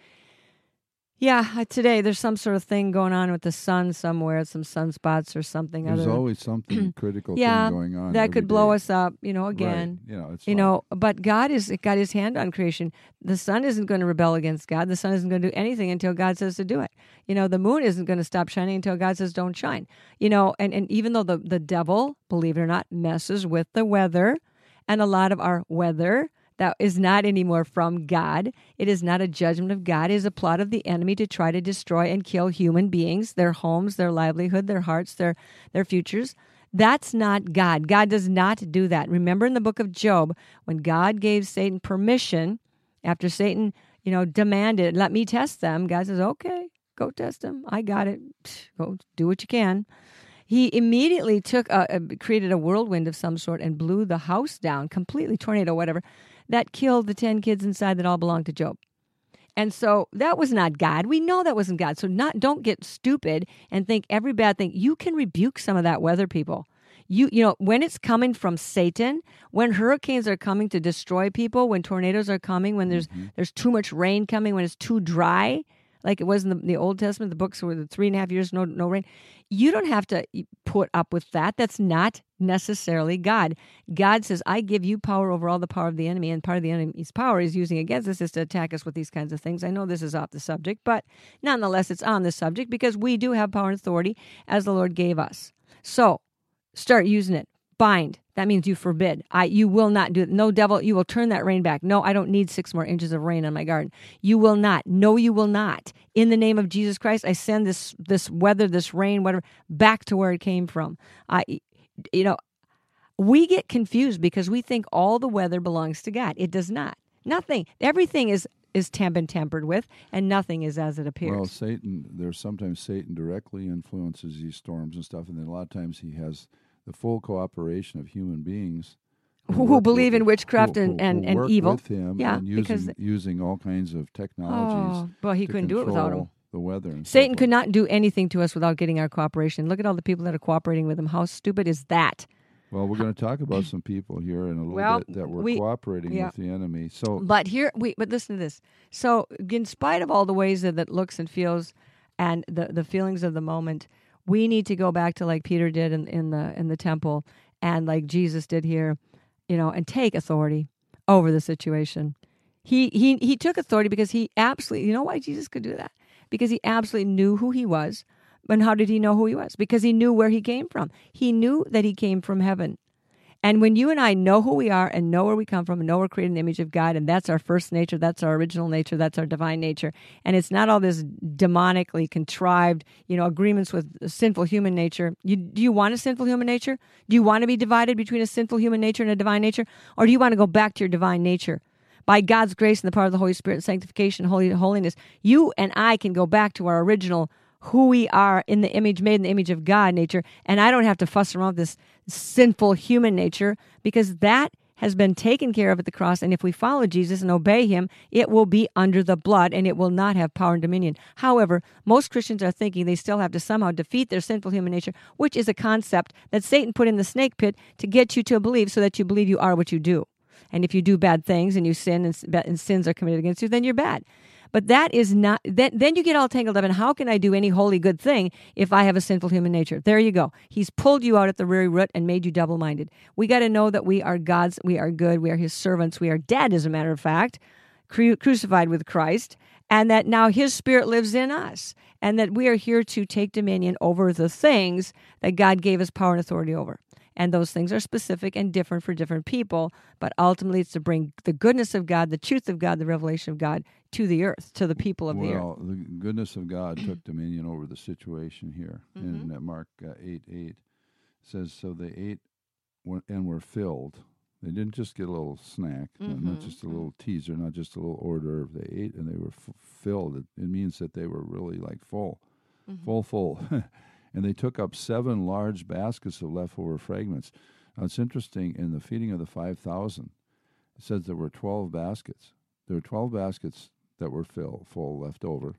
yeah, today there's some sort of thing going on with the sun somewhere, some sunspots or something. There's other. always something *clears throat* critical yeah, going on that could blow day. us up. You know, again. Right. You know, you know, but God has got His hand on creation. The sun isn't going to rebel against God. The sun isn't going to do anything until God says to do it. You know, the moon isn't going to stop shining until God says don't shine. You know, and and even though the the devil, believe it or not, messes with the weather, and a lot of our weather that is not anymore from God. It is not a judgment of God. It is a plot of the enemy to try to destroy and kill human beings, their homes, their livelihood, their hearts, their their futures. That's not God. God does not do that. Remember in the book of Job when God gave Satan permission after Satan, you know, demanded, "Let me test them." God says, "Okay, go test them. I got it. Go do what you can." He immediately took a, a, created a whirlwind of some sort and blew the house down completely, tornado, whatever that killed the 10 kids inside that all belonged to Job. And so that was not God. We know that wasn't God. So not don't get stupid and think every bad thing. You can rebuke some of that weather, people. You you know, when it's coming from Satan, when hurricanes are coming to destroy people, when tornadoes are coming, when there's Mm-hmm. there's too much rain coming, when it's too dry, like it was in the, the Old Testament, the books were the three and a half years no no rain. You don't have to put up with that. That's not necessarily God. God says, "I give you power over all the power of the enemy," and part of the enemy's power is using against us is to attack us with these kinds of things. I know this is off the subject, but nonetheless, it's on the subject because we do have power and authority as the Lord gave us. So start using it. Bind. That means you forbid. I you will not do it. No devil, you will turn that rain back. No, I don't need six more inches of rain on my garden. You will not. No, you will not. In the name of Jesus Christ, I send this this weather, this rain, whatever, back to where it came from. I you know, we get confused because we think all the weather belongs to God. It does not. Nothing. Everything is is been tampered with, and nothing is as it appears. Well, Satan, there's sometimes Satan directly influences these storms and stuff, and then a lot of times he has the full cooperation of human beings Who work believe with- in witchcraft who- and- who- and- who and evil. with him Yeah, and using, because- using all kinds of technologies. oh, well, he couldn't do it without him. The weather. And so Satan forth. could not do anything to us without getting our cooperation. Look at all the people that are cooperating with him. How stupid is that? Well, we're going to talk about some people here in a little Well, bit that were we- cooperating yeah. with the enemy. So But here, we but listen to this. So, in spite of all the ways that that looks and feels, and the the feelings of the moment, we need to go back to like Peter did in, in the in the temple, and like Jesus did here, you know, and take authority over the situation. He he he took authority because he absolutely. You know why Jesus could do that? Because he absolutely knew who he was. And how did he know who he was? Because he knew where he came from. He knew that he came from heaven. And when you and I know who we are and know where we come from and know we're created in the image of God, and that's our first nature, that's our original nature, that's our divine nature, and it's not all this demonically contrived, you know, agreements with sinful human nature. You, do you want a sinful human nature? Do you want to be divided between a sinful human nature and a divine nature? Or do you want to go back to your divine nature? By God's grace and the power of the Holy Spirit and sanctification, holy, holiness, you and I can go back to our original who we are in the image, made in the image of God nature. And I don't have to fuss around with this sinful human nature because that has been taken care of at the cross. And if we follow Jesus and obey him, it will be under the blood and it will not have power and dominion. However, most Christians are thinking they still have to somehow defeat their sinful human nature, which is a concept that Satan put in the snake pit to get you to believe so that you believe you are what you do. And if you do bad things and you sin and, and sins are committed against you, then you're bad. But that is not, then, then you get all tangled up in how can I do any holy good thing if I have a sinful human nature? There you go. He's pulled you out at the very root and made you double minded. We got to know that we are God's, we are good, we are his servants, we are dead, as a matter of fact, cru- crucified with Christ, and that now his spirit lives in us, and that we are here to take dominion over the things that God gave us power and authority over. And those things are specific and different for different people, but ultimately it's to bring the goodness of God, the truth of God, the revelation of God to the earth, to the people of the earth. well, the goodness of God took dominion over the situation here. Mm-hmm. In Mark uh, 8 8 says, So they ate and were filled. They didn't just get a little snack, Mm-hmm. not just a little teaser, not just a little hors d'oeuvre. They ate and they were f- filled. It, it means that they were really like full, Mm-hmm. full, full. *laughs* and they took up seven large baskets of leftover fragments. Now, it's interesting, in the feeding of the 5,000, it says there were 12 baskets. There were 12 baskets that were fill, full left over.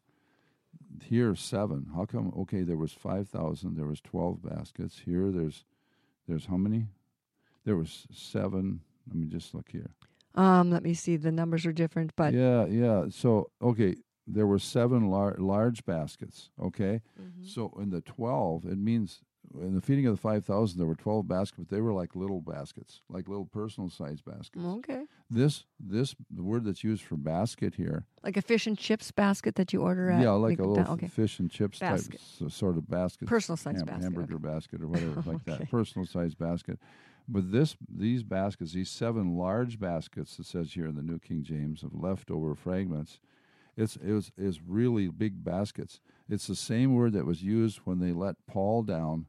Here, seven. How come? Okay, there was 5,000. There was 12 baskets. Here, there's, there's how many? There was seven. Let me just look here. Um, let me see. The numbers are different, but yeah, yeah. So, okay, there were seven lar- large baskets. Okay, Mm-hmm. so in the twelve, it means in the feeding of the five thousand, there were twelve baskets, but they were like little baskets, like little personal size baskets. okay, This, this, the word that's used for basket here, like a fish and chips basket that you order at yeah, like a little okay, fish and chips Basket. type sort of basket, personal size ham- basket. hamburger okay. basket or whatever like *laughs* Okay. that, personal size basket. But this, these baskets, these seven large baskets, it says here in the New King James of leftover fragments, it's it was is really big baskets. It's the same word that was used when they let Paul down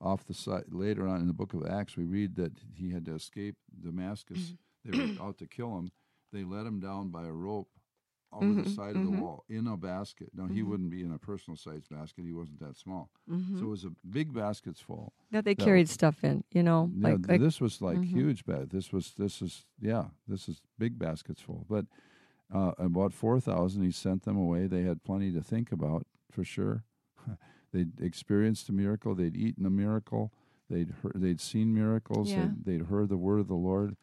off the side. Later on in the book of Acts, we read that he had to escape Damascus. they were out to kill him. They let him down by a rope over Mm-hmm, the side of the wall in a basket. Now he wouldn't be in a personal size basket; he wasn't that small. Mm-hmm. So it was a big baskets full. That they that carried was- stuff in, you know, Yeah, like, like this was like huge bad. This was this is yeah, this is big baskets full. But uh, about four thousand, he sent them away. They had plenty to think about for sure. *laughs* They'd experienced a miracle. They'd eaten a miracle. They'd heard, they'd seen miracles. Yeah. They'd, they'd heard the word of the Lord.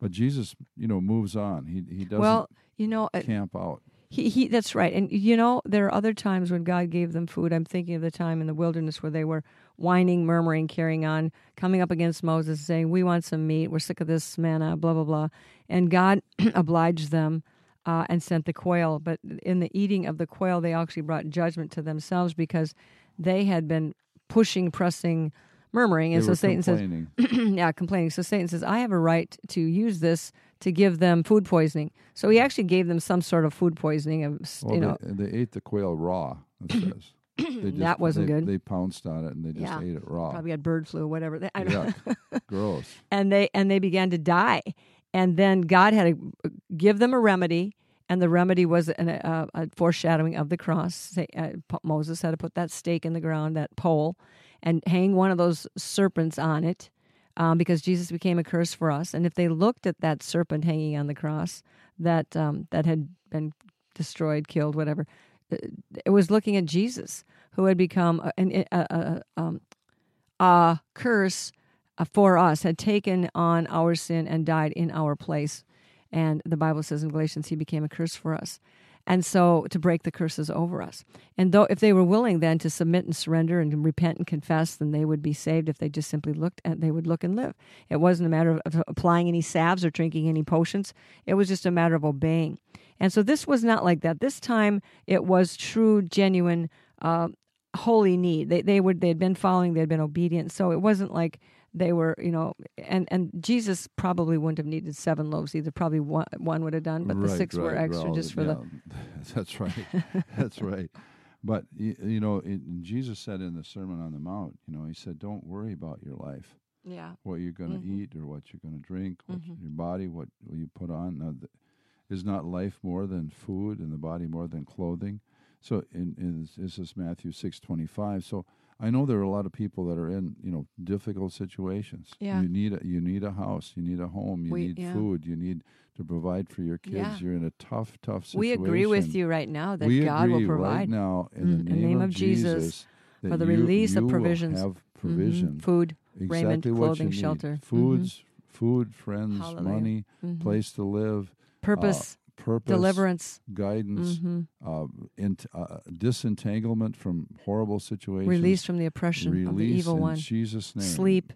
But Jesus, you know, moves on. He he doesn't well, you know, uh, camp out. He, he, that's right. And you know, there are other times when God gave them food. I'm thinking of the time in the wilderness where they were whining, murmuring, carrying on, coming up against Moses, saying, "We want some meat. We're sick of this manna." Blah blah blah. And God *clears throat* obliged them uh, and sent the quail. But in the eating of the quail, they actually brought judgment to themselves because they had been pushing, pressing, murmuring, and They so Satan says, *clears throat* "Yeah, complaining." So Satan says, "I have a right to use this." To give them food poisoning, so he actually gave them some sort of food poisoning. Of Well, you know, they, they ate the quail raw. It *clears throat* says just- That wasn't they- good. They pounced on it and they just Yeah. ate it raw. probably had bird flu, whatever. I don't Yuck. *laughs* Gross. and they and they began to die and then god had to give them a remedy and the remedy was an, a, a foreshadowing of the cross. Uh, moses had to put that stake in the ground that pole and hang one of those serpents on it um, because jesus became a curse for us. And if they looked at that serpent hanging on the cross that um, that had been destroyed killed whatever uh, it was looking at jesus who had become a, a, a, um, curse uh, for us, had taken on our sin and died in our place. And the Bible says in Galatians, he became a curse for us. And so to break the curses over us. And though if they were willing then to submit and surrender and repent and confess, then they would be saved if they just simply looked and they would look and live. It wasn't a matter of, of applying any salves or drinking any potions. It was just a matter of obeying. And so this was not like that. This time it was true, genuine, uh, holy need. They they would they had been following, they had been obedient. So it wasn't like they were, you know, and and Jesus probably wouldn't have needed seven loaves either. Probably one one would have done, but the Right, six were extra well, just for the. yeah, *laughs* That's right. *laughs* That's right. But you, you know, it, Jesus said in the Sermon on the Mount, you know, he said, "Don't worry about your life, Yeah. what you're going to Mhm. eat or what you're going to drink, what Mhm. your body, what will you put on." Now, th- is not life more than food, and the body more than clothing? So, in, in this is Matthew six twenty five. So. I know there are a lot of people that are in, you know, difficult situations. Yeah. You need a you need a house, you need a home, you We- need yeah. food, you need to provide for your kids. Yeah. You're in a tough, tough situation. We agree with you right now that we God will provide right now in Mm, the name, of, Jesus, for the you- release of you will provisions. have Mhm. provision, food, exactly raiment, clothing, shelter. Foods, food, friends, Hallelujah. money, Mhm. place to live, purpose, purpose, deliverance, guidance, hmm uh, int- uh, disentanglement from horrible situations, release from the oppression of the evil in one, Jesus' name. sleep.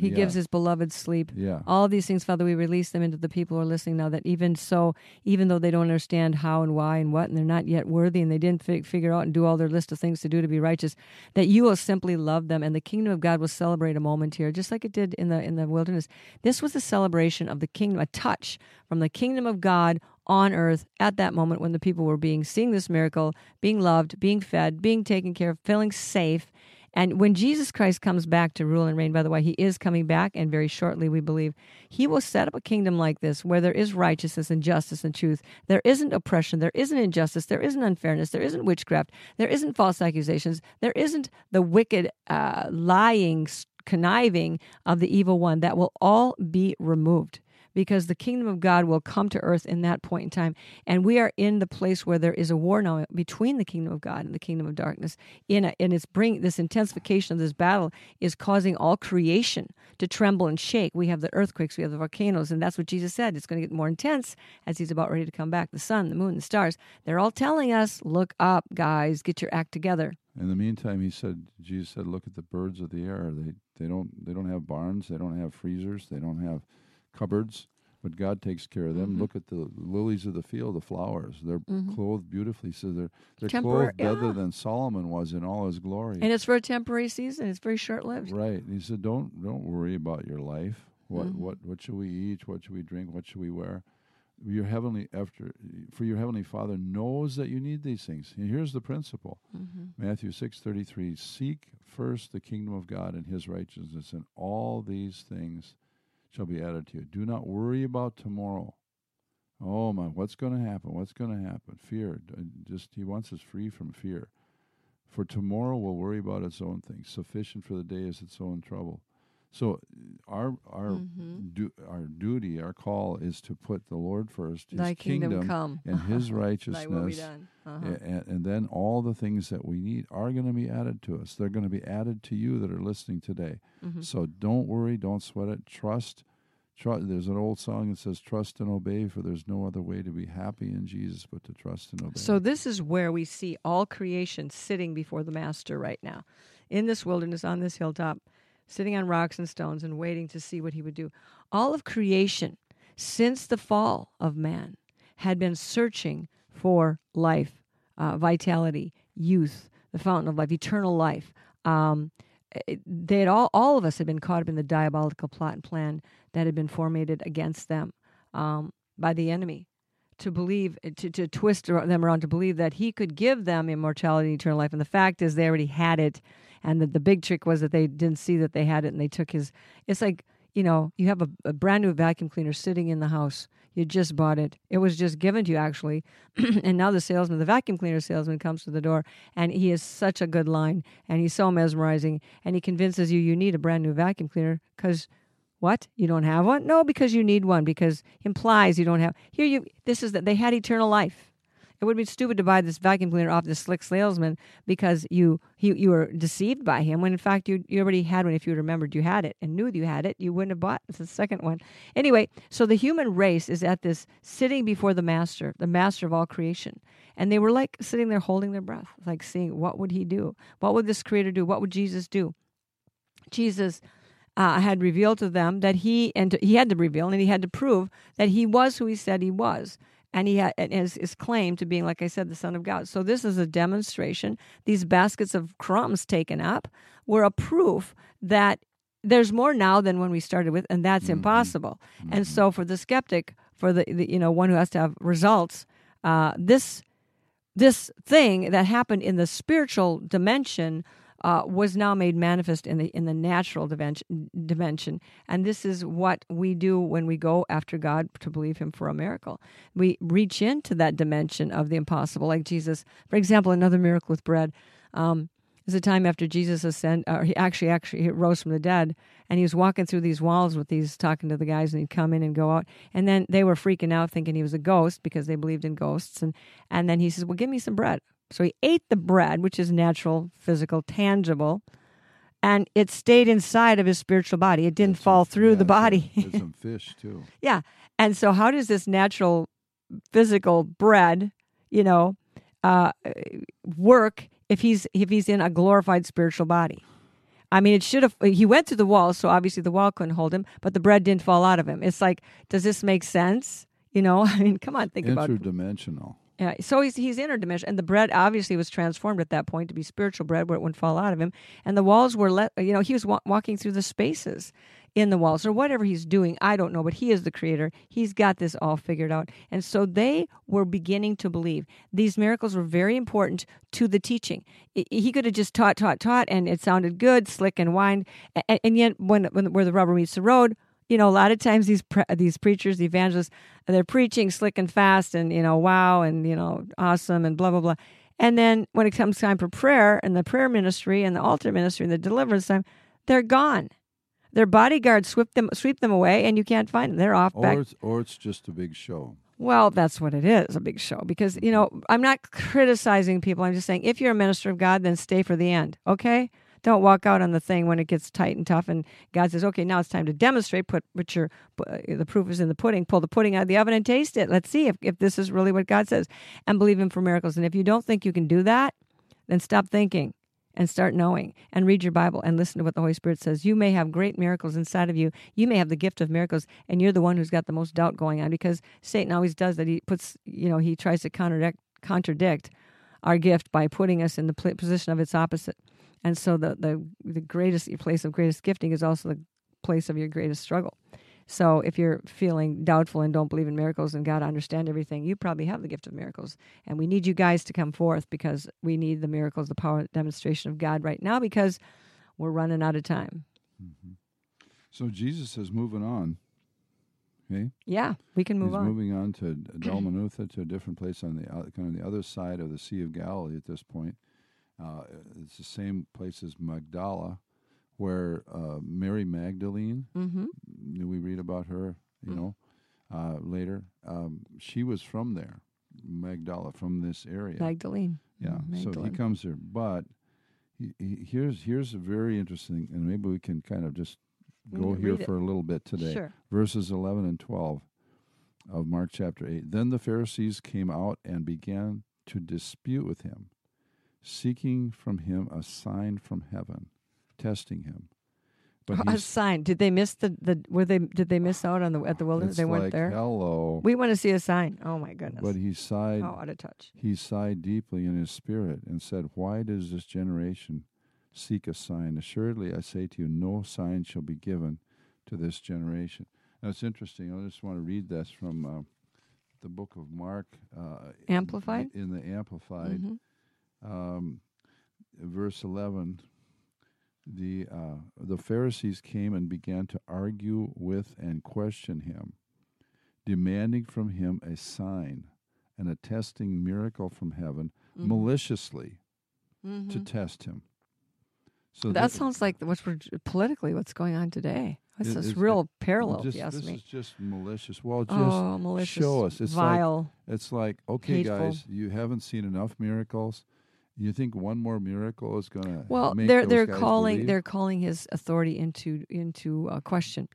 He Yeah, gives his beloved sleep. yeah. All of these things, Father, we release them into the people who are listening now. That even so, even though they don't understand how and why and what, and they're not yet worthy, and they didn't fi- figure out and do all their list of things to do to be righteous, that you will simply love them, and the kingdom of God will celebrate a moment here, just like it did in the in the wilderness. This was a celebration of the kingdom, a touch from the kingdom of God on earth at that moment when the people were being seeing this miracle, being loved, being fed, being taken care of, feeling safe. And when Jesus Christ comes back to rule and reign, by the way, he is coming back, and very shortly, we believe, he will set up a kingdom like this where there is righteousness and justice and truth. There isn't oppression, there isn't injustice, there isn't unfairness, there isn't witchcraft, there isn't false accusations, there isn't the wicked, uh, lying, conniving of the evil one. That will all be removed because the kingdom of God will come to earth in that point in time. And we are in the place where there is a war now between the kingdom of God and the kingdom of darkness. In a, and it's bring this intensification of this battle is causing all creation to tremble and shake. We have the earthquakes, we have the volcanoes, and that's what Jesus said. It's going to get more intense as he's about ready to come back. The sun, the moon, the stars, they're all telling us, look up, guys, get your act together. In the meantime, he said, Jesus said, "Look at the birds of the air. They they don't they don't have barns. They don't have freezers. They don't have cupboards, but God takes care of them. Mhm. Look at the lilies of the field, the flowers. They're Mhm. clothed beautifully. So they're they're Tempor- clothed better than Solomon was in all his glory. And it's for a temporary season, it's very short lived. right. And he said, "Don't don't worry about your life. What Mhm. what what should we eat? What should we drink? What should we wear?" Your heavenly after for your heavenly Father knows that you need these things. And here's the principle. Mm-hmm. Matthew 6:33 Seek first the kingdom of God and his righteousness and all these things shall be added to you. Do not worry about tomorrow. Oh my, what's going to happen? What's going to happen? Fear. Uh, just he wants us free from fear. For tomorrow will worry about its own things. Sufficient for the day is its own trouble. So our our Mm-hmm. du- our duty, our call is to put the Lord first, His Thy kingdom come. and His *laughs* Thy will be righteousness. Uh-huh. and, and then all the things that we need are going to be added to us. They're going to be added to you that are listening today. Mm-hmm. So don't worry, don't sweat it. Trust. Trust. There's an old song that says, "Trust and obey, for there's no other way to be happy in Jesus but to trust and obey." So this is where we see all creation sitting before the master right now. In this wilderness on this hilltop, sitting on rocks and stones and waiting to see what he would do. All of creation since the fall of man had been searching for life, uh, vitality, youth, the fountain of life, eternal life. Um, they had all all of us had been caught up in the diabolical plot and plan that had been formated against them um, by the enemy to believe to, to twist them around to believe that he could give them immortality and eternal life and the fact is they already had it and that the big trick was that they didn't see that they had it and they took his it's like you know you have a, a brand new vacuum cleaner sitting in the house you just bought it it was just given to you actually *clears throat* and now the salesman the vacuum cleaner salesman comes to the door and he is such a good line and he's so mesmerizing and he convinces you you need a brand new vacuum cleaner because what? You don't have one? No, because you need one because implies you don't have. Here you this is that they had eternal life. It would be stupid to buy this vacuum cleaner off this slick salesman because you you, you were deceived by him when in fact you you already had one if you remembered you had it and knew you had it, you wouldn't have bought *laughs* the second one. Anyway, so the human race is at this sitting before the master, the master of all creation. And they were like sitting there holding their breath, like seeing what would he do? What would this creator do? What would Jesus do? Jesus uh, had revealed to them that he and he had to reveal and he had to prove that he was who he said he was and he had and his, his claim to being like i said the son of god. So this is a demonstration. These baskets of crumbs taken up were a proof that there's more now than when we started with and that's impossible. And so for the skeptic for the, the you know one who has to have results uh, this this thing that happened in the spiritual dimension uh, was now made manifest in the in the natural dimension, and this is what we do when we go after God to believe Him for a miracle. We reach into that dimension of the impossible, like Jesus. For example, another miracle with bread. Um, is a time after Jesus ascended, or he actually actually he rose from the dead, and he was walking through these walls with these, talking to the guys, and he'd come in and go out, and then they were freaking out, thinking he was a ghost because they believed in ghosts, and and then he says, "Well, give me some bread." So he ate the bread, which is natural, physical, tangible, and it stayed inside of his spiritual body. It didn't fall through Yeah, the body. There's *laughs* some fish too. Yeah. And so, how does this natural, physical bread, you know, uh, work if he's if he's in a glorified spiritual body? I mean, it should have. He went through the wall, so obviously the wall couldn't hold him, but the bread didn't fall out of him. It's like, does this make sense? You know, *laughs* I mean, come on, think about it. Interdimensional. Yeah, so he's he's interdimensional, and the bread obviously was transformed at that point to be spiritual bread, where it wouldn't fall out of him. And the walls were let, you know, he was wa- walking through the spaces in the walls, or whatever he's doing. I don't know, but he is the creator. He's got this all figured out, and so they were beginning to believe these miracles were very important to the teaching. He could have just taught, taught, taught, and it sounded good, slick and wind, and, yet when, when where the rubber meets the road, you know, a lot of times these pre- these preachers, the evangelists, they're preaching slick and fast, and you know, wow, and you know, awesome, and blah blah blah. And then when it comes time for prayer and the prayer ministry and the altar ministry and the deliverance time, they're gone. Their bodyguards sweep them sweep them away, and you can't find them. They're off back. Or it's, or it's just a big show. Well, that's what it is, a big show. Because, you know, I'm not criticizing people. I'm just saying if you're a minister of God, then stay for the end, okay? Don't walk out on the thing when it gets tight and tough and God says, okay, now it's time to demonstrate. Put, put your, the proof is in the pudding. Pull the pudding out of the oven and taste it. Let's see if, if this is really what God says and believe Him for miracles. And if you don't think you can do that, then stop thinking and start knowing and read your Bible and listen to what the Holy Spirit says. You may have great miracles inside of you. You may have the gift of miracles, and you're the one who's got the most doubt going on because Satan always does that. He puts, you know, he tries to contradict, contradict our gift by putting us in the position of its opposite. And so the, the the greatest place of greatest gifting is also the place of your greatest struggle. So if you're feeling doubtful and don't believe in miracles and God understand everything, you probably have the gift of miracles. And we need you guys to come forth because we need the miracles, the power demonstration of God right now because we're running out of time. Mm-hmm. So Jesus is moving on. Okay, Yeah, we can move he's on. moving on to *clears throat* Dalmanutha to a different place on the uh, kind of the other side of the Sea of Galilee at this point. Uh, it's the same place as Magdala, where uh, Mary Magdalene, Mm-hmm. we read about her, you Mm. know, uh, later. Um, she was from there, Magdala, from this area. Magdalene. Yeah, Mm, so he comes here, but he, he, here's here's a very interesting, and maybe we can kind of just go here read it. for a little bit today. Sure. Verses eleven and twelve of Mark chapter eight. Then the Pharisees came out and began to dispute with him, seeking from him a sign from heaven, testing him. But a sign. Did they miss the, the were they did they miss out on the at the wilderness? They weren't like, there. Hello. We want to see a sign. Oh my goodness. But he sighed. How out of touch. He sighed deeply in his spirit and said, Why does this generation seek a sign? Assuredly, I say to you, no sign shall be given to this generation. Now, it's interesting. I just want to read this from uh, the book of Mark. Uh, Amplified? In the Amplified, Mhm. Um, verse 11. The uh, the Pharisees came and began to argue with and question him, demanding from him a sign and a testing miracle from heaven, Mhm. maliciously Mhm. to test him. So that sounds like what's politically what's going on today. This is real parallel, just, if you ask this me. is just malicious. Well, just oh, malicious. show us. It's like vile. it's like okay, hateful. guys, you haven't seen enough miracles. You think one more miracle is going to well, make they're they're calling believe? they're calling his authority into into uh, question.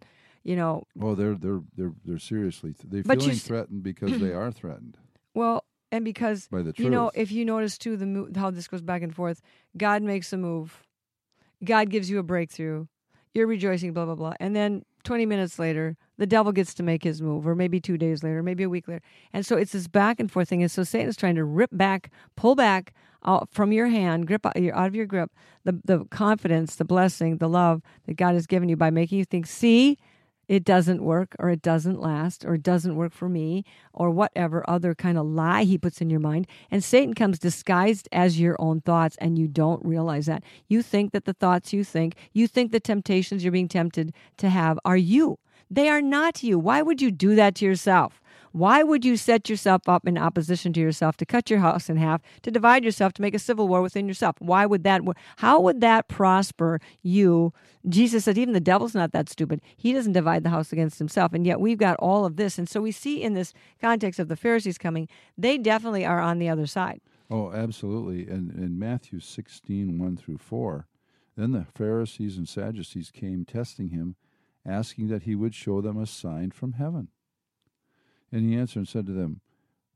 You know, Oh, they're they're they're they're seriously they're feeling s- threatened because they *clears throat* are threatened well, and because by the truth. you know, if you notice too, the mo- how this goes back and forth. God makes a move. God gives you a breakthrough. You're rejoicing, blah blah blah, and then 20 minutes later, the devil gets to make his move, or maybe two days later, maybe a week later, and so it's this back and forth thing. And so Satan is trying to rip back, pull back out from your hand, grip out, out of your grip, the the confidence, the blessing, the love that God has given you by making you think, see. It doesn't work, or it doesn't last, or it doesn't work for me, or whatever other kind of lie he puts in your mind. And Satan comes disguised as your own thoughts, and you don't realize that. You think that the thoughts you think, you think the temptations you're being tempted to have are you. They are not you. Why would you do that to yourself? Why would you set yourself up in opposition to yourself, to cut your house in half, to divide yourself, to make a civil war within yourself? Why would that? How would that prosper you? Jesus said, even the devil's not that stupid. He doesn't divide the house against himself, and yet we've got all of this. And so we see in this context of the Pharisees coming, they definitely are on the other side. Oh, absolutely. And in Matthew 16, 1 through 4, then the Pharisees and Sadducees came testing him, asking that he would show them a sign from heaven. And he answered and said to them,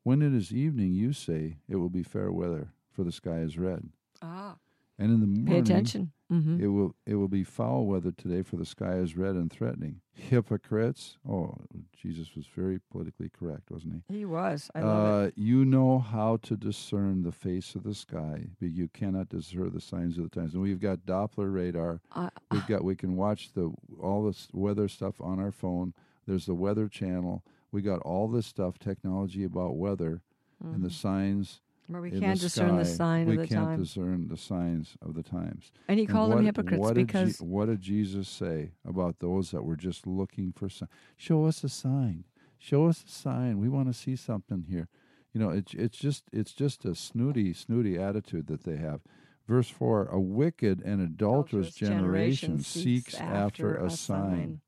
When it is evening, you say, It will be fair weather, for the sky is red. Ah, And in the morning, pay attention. hmm It will it will be foul weather today, for the sky is red and threatening. Hypocrites! Oh, Jesus was very politically correct, wasn't he? He was. I love it. Uh, you know how to discern the face of the sky, but you cannot discern the signs of the times. And we've got Doppler radar. Uh, We've got we can watch the all this weather stuff on our phone. There's the weather channel. We got all this stuff, technology about weather and the mm-hmm. signs. Where we in can't the discern the sky. sign we of the can't discern the signs of the times. And he And called them hypocrites what did because Je- what did Jesus say about those that were just looking for sign? Show us a sign. Show us a sign. We want to see something here. You know, it's it's just it's just a snooty snooty attitude that they have. Verse four: A wicked and adulterous generation seeks after a sign,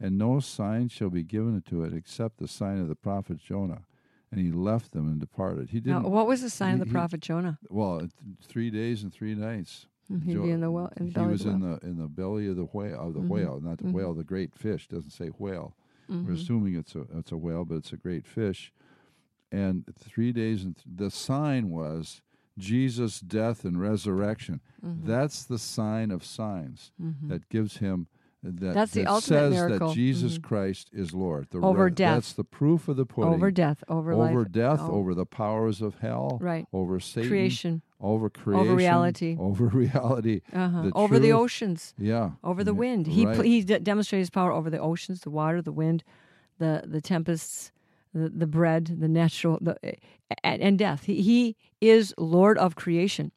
and no sign shall be given to it except the sign of the prophet Jonah. And he left them and departed. He didn't. what was the sign of the prophet Jonah? well, three days and three nights. He'd Jo- be in the well. In the he was the in the in the belly of the whale of the Mhm. whale, not the Mhm. whale, the great fish. Doesn't say whale. We're Mhm. assuming it's a it's a whale, but it's a great fish. And three days and th- the sign was Jesus' death and resurrection. Mhm. That's the sign of signs Mhm. that gives him that, That's the that ultimate says miracle. that Jesus Mhm. Christ is Lord. The Over death. That's the proof of the pudding. over death, over, over life, death, oh, over the powers of hell, Right. over Satan, creation, over creation, over reality. over *laughs* reality. uh-huh. the over the oceans, Yeah, over the Yeah, wind. He right. he de- demonstrated his power over the oceans, the water, the wind, the the tempests, the, the bread, the natural, the and, and death. He, he is Lord of creation,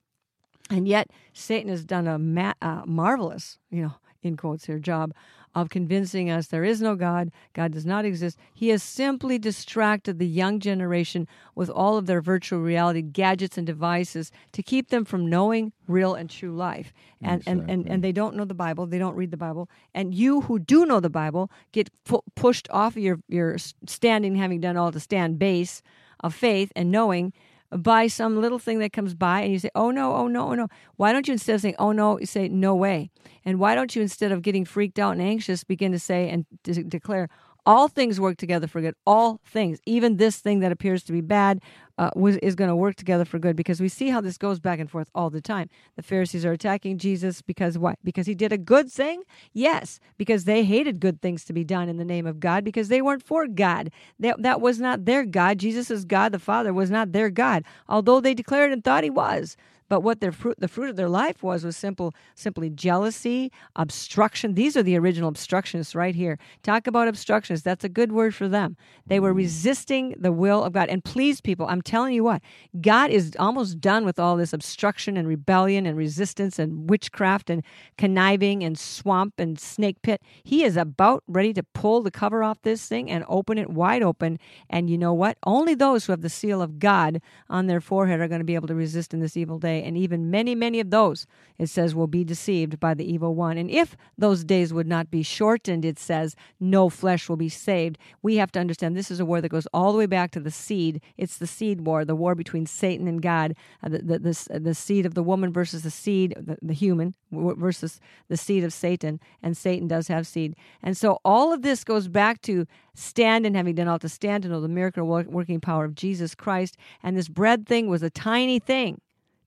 and yet Satan has done a ma- uh, marvelous, you know, in quotes here, job of convincing us there is no God, God does not exist. He has simply distracted the young generation with all of their virtual reality gadgets and devices to keep them from knowing real and true life. And, and, and, and they don't know the Bible, they don't read the Bible. And you who do know the Bible get pu- pushed off of your, your standing, having done all to stand base of faith and knowing by some little thing that comes by and you say, oh no, oh no, oh no. Why don't you instead of saying, oh no, you say, no way? And why don't you instead of getting freaked out and anxious begin to say and de- declare, all things work together for good. All things, even this thing that appears to be bad, uh, was, is going to work together for good because we see how this goes back and forth all the time. The Pharisees are attacking Jesus because what? Because he did a good thing? Yes, because they hated good things to be done in the name of God because they weren't for God. That, that was not their God. Jesus' is God, the Father, was not their God, although they declared and thought he was. But what their fruit, the fruit of their life was, was simple, simply jealousy, obstruction. These are the original obstructionists right here. Talk about obstructionists. That's a good word for them. They were mm. resisting the will of God. And please, people, I'm telling you what, God is almost done with all this obstruction and rebellion and resistance and witchcraft and conniving and swamp and snake pit. He is about ready to pull the cover off this thing and open it wide open. And you know what? Only those who have the seal of God on their forehead are going to be able to resist in this evil day. And even many, many of those, it says, will be deceived by the evil one. And if those days would not be shortened, it says, no flesh will be saved. We have to understand this is a war that goes all the way back to the seed. It's the seed war, the war between Satan and God, uh, the, the, the, the seed of the woman versus the seed, the, the human versus the seed of Satan. And Satan does have seed. And so all of this goes back to stand and having done all to stand to know the miracle working power of Jesus Christ. And this bread thing was a tiny thing,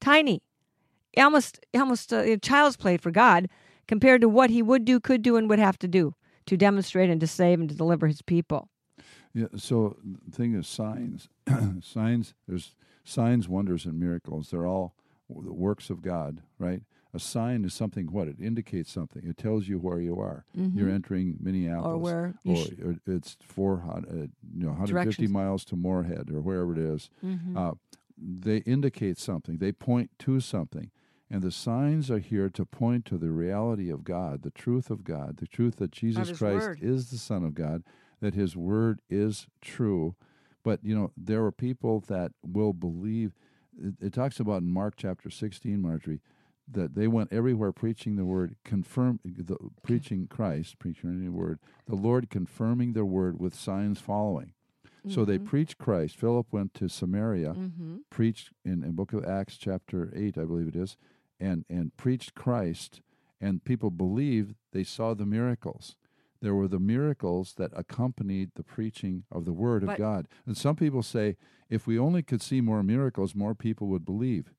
tiny, almost almost a child's play for God compared to what He would do, could do, and would have to do to demonstrate and to save and to deliver His people. Yeah. So the thing is signs, *clears throat* signs. There's signs, wonders, and miracles. They're all the works of God, right? A sign is something. What it indicates something. It tells you where you are. You're entering Minneapolis, Mm-hmm. Or where you or, sh- or it's four hundred, you know, 150 Directions. miles to Moorhead or wherever it is. Mm-hmm. Uh, they indicate something. They point to something. And the signs are here to point to the reality of God, the truth of God, the truth that Jesus Christ word. is the Son of God, that His Word is true. But, you know, there are people that will believe. It, it talks about in Mark chapter 16, Marjorie, that they went everywhere preaching the Word, confirm, the, preaching Christ, preaching the Word, the Lord confirming their Word with signs following. So they preached Christ. Philip went to Samaria, Mm-hmm. preached in, in Book of Acts chapter eight, I believe it is, and and preached Christ, and people believed they saw the miracles. There were the miracles that accompanied the preaching of the Word of God. And some people say, if we only could see more miracles, more people would believe.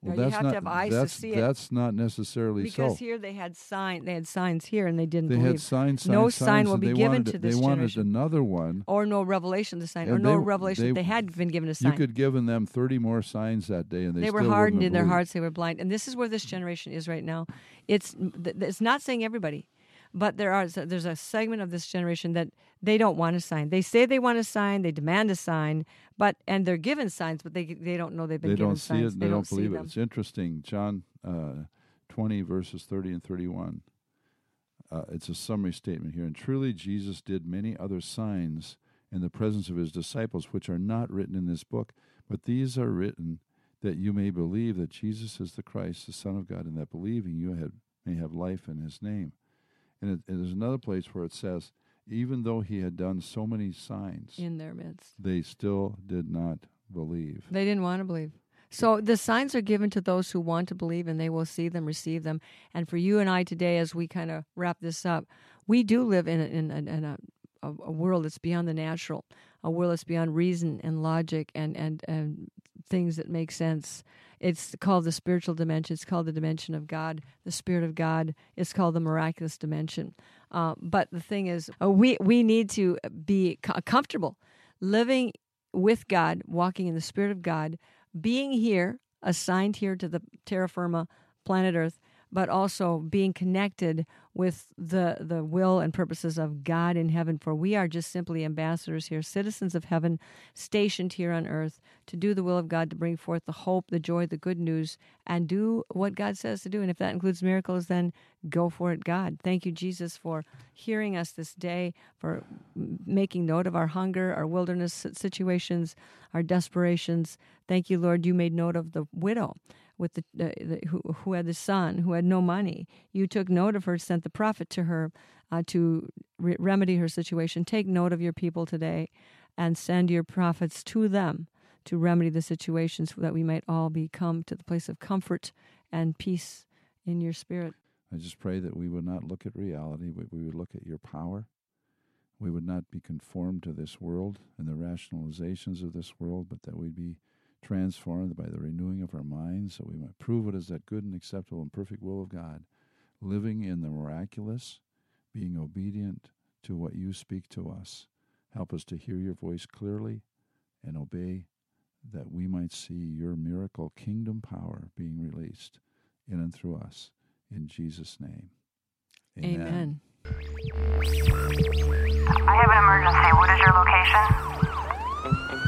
Well, No, you have to have eyes to see it. that's not necessarily Because so. here they had sign, they had signs here, and they didn't they believe. had signs, signs, No signs, sign will be they given wanted, to They this wanted generation. another one. or no revelation the sign, or And no they- revelation. they- they had been given a sign. You could given them thirty more signs that day, and they, they were hardened in their hearts they were blind and this is where this generation is right now it's it's not saying everybody but there are there's a segment of this generation that they don't want to sign they say they want to sign they demand a sign but and they're given signs but they they don't know they've been given signs. they given don't see it. They, don't see believe it. It's interesting. John uh, twenty verses thirty and thirty-one. Uh, it's a summary statement here. And truly, Jesus did many other signs in the presence of his disciples, which are not written in this book, but these are written that you may believe that Jesus is the Christ, the Son of God, and that believing you had, may have life in his name. And it, there's another place where it says, even though he had done so many signs, in their midst. they still did not believe. they didn't want to believe. So the signs are given to those who want to believe and they will see them receive them. And for you and i today as we kind of wrap this up we do live in a, in, a, in a, a, a world that's beyond the natural a world that's beyond reason and logic and, and, and things that make sense it's called the spiritual dimension. It's called the dimension of god. The spirit of god it's called the miraculous dimension. Uh, but the thing is uh, we, we need to be co- comfortable living with god walking in the spirit of god being here, assigned here to the terra firma, planet Earth, but also being connected with the, the will and purposes of God in heaven, for we are just simply ambassadors here, citizens of heaven, stationed here on earth to do the will of God, to bring forth the hope, the joy, the good news, and do what God says to do. And if that includes miracles, then go for it, God. Thank you, Jesus, for hearing us this day, for making note of our hunger, our wilderness situations, our desperations. Thank you, Lord, you made note of the widow with the, uh, the who, who, had the son who had no money. You took note of her, sent the prophet to her uh, to re- remedy her situation. Take note of your people today, and send your prophets to them to remedy the situation, so that we might all be come to the place of comfort and peace in your spirit. I just pray that we would not look at reality, but we would look at your power. We would not be conformed to this world and the rationalizations of this world, but that we'd be transformed by the renewing of our minds, so we might prove what is that good and acceptable and perfect will of God, living in the miraculous, being obedient to what you speak to us. Help us to hear your voice clearly and obey, that we might see your miracle kingdom power being released in and through us. In Jesus' name. Amen. Amen. I have an emergency. What is your location?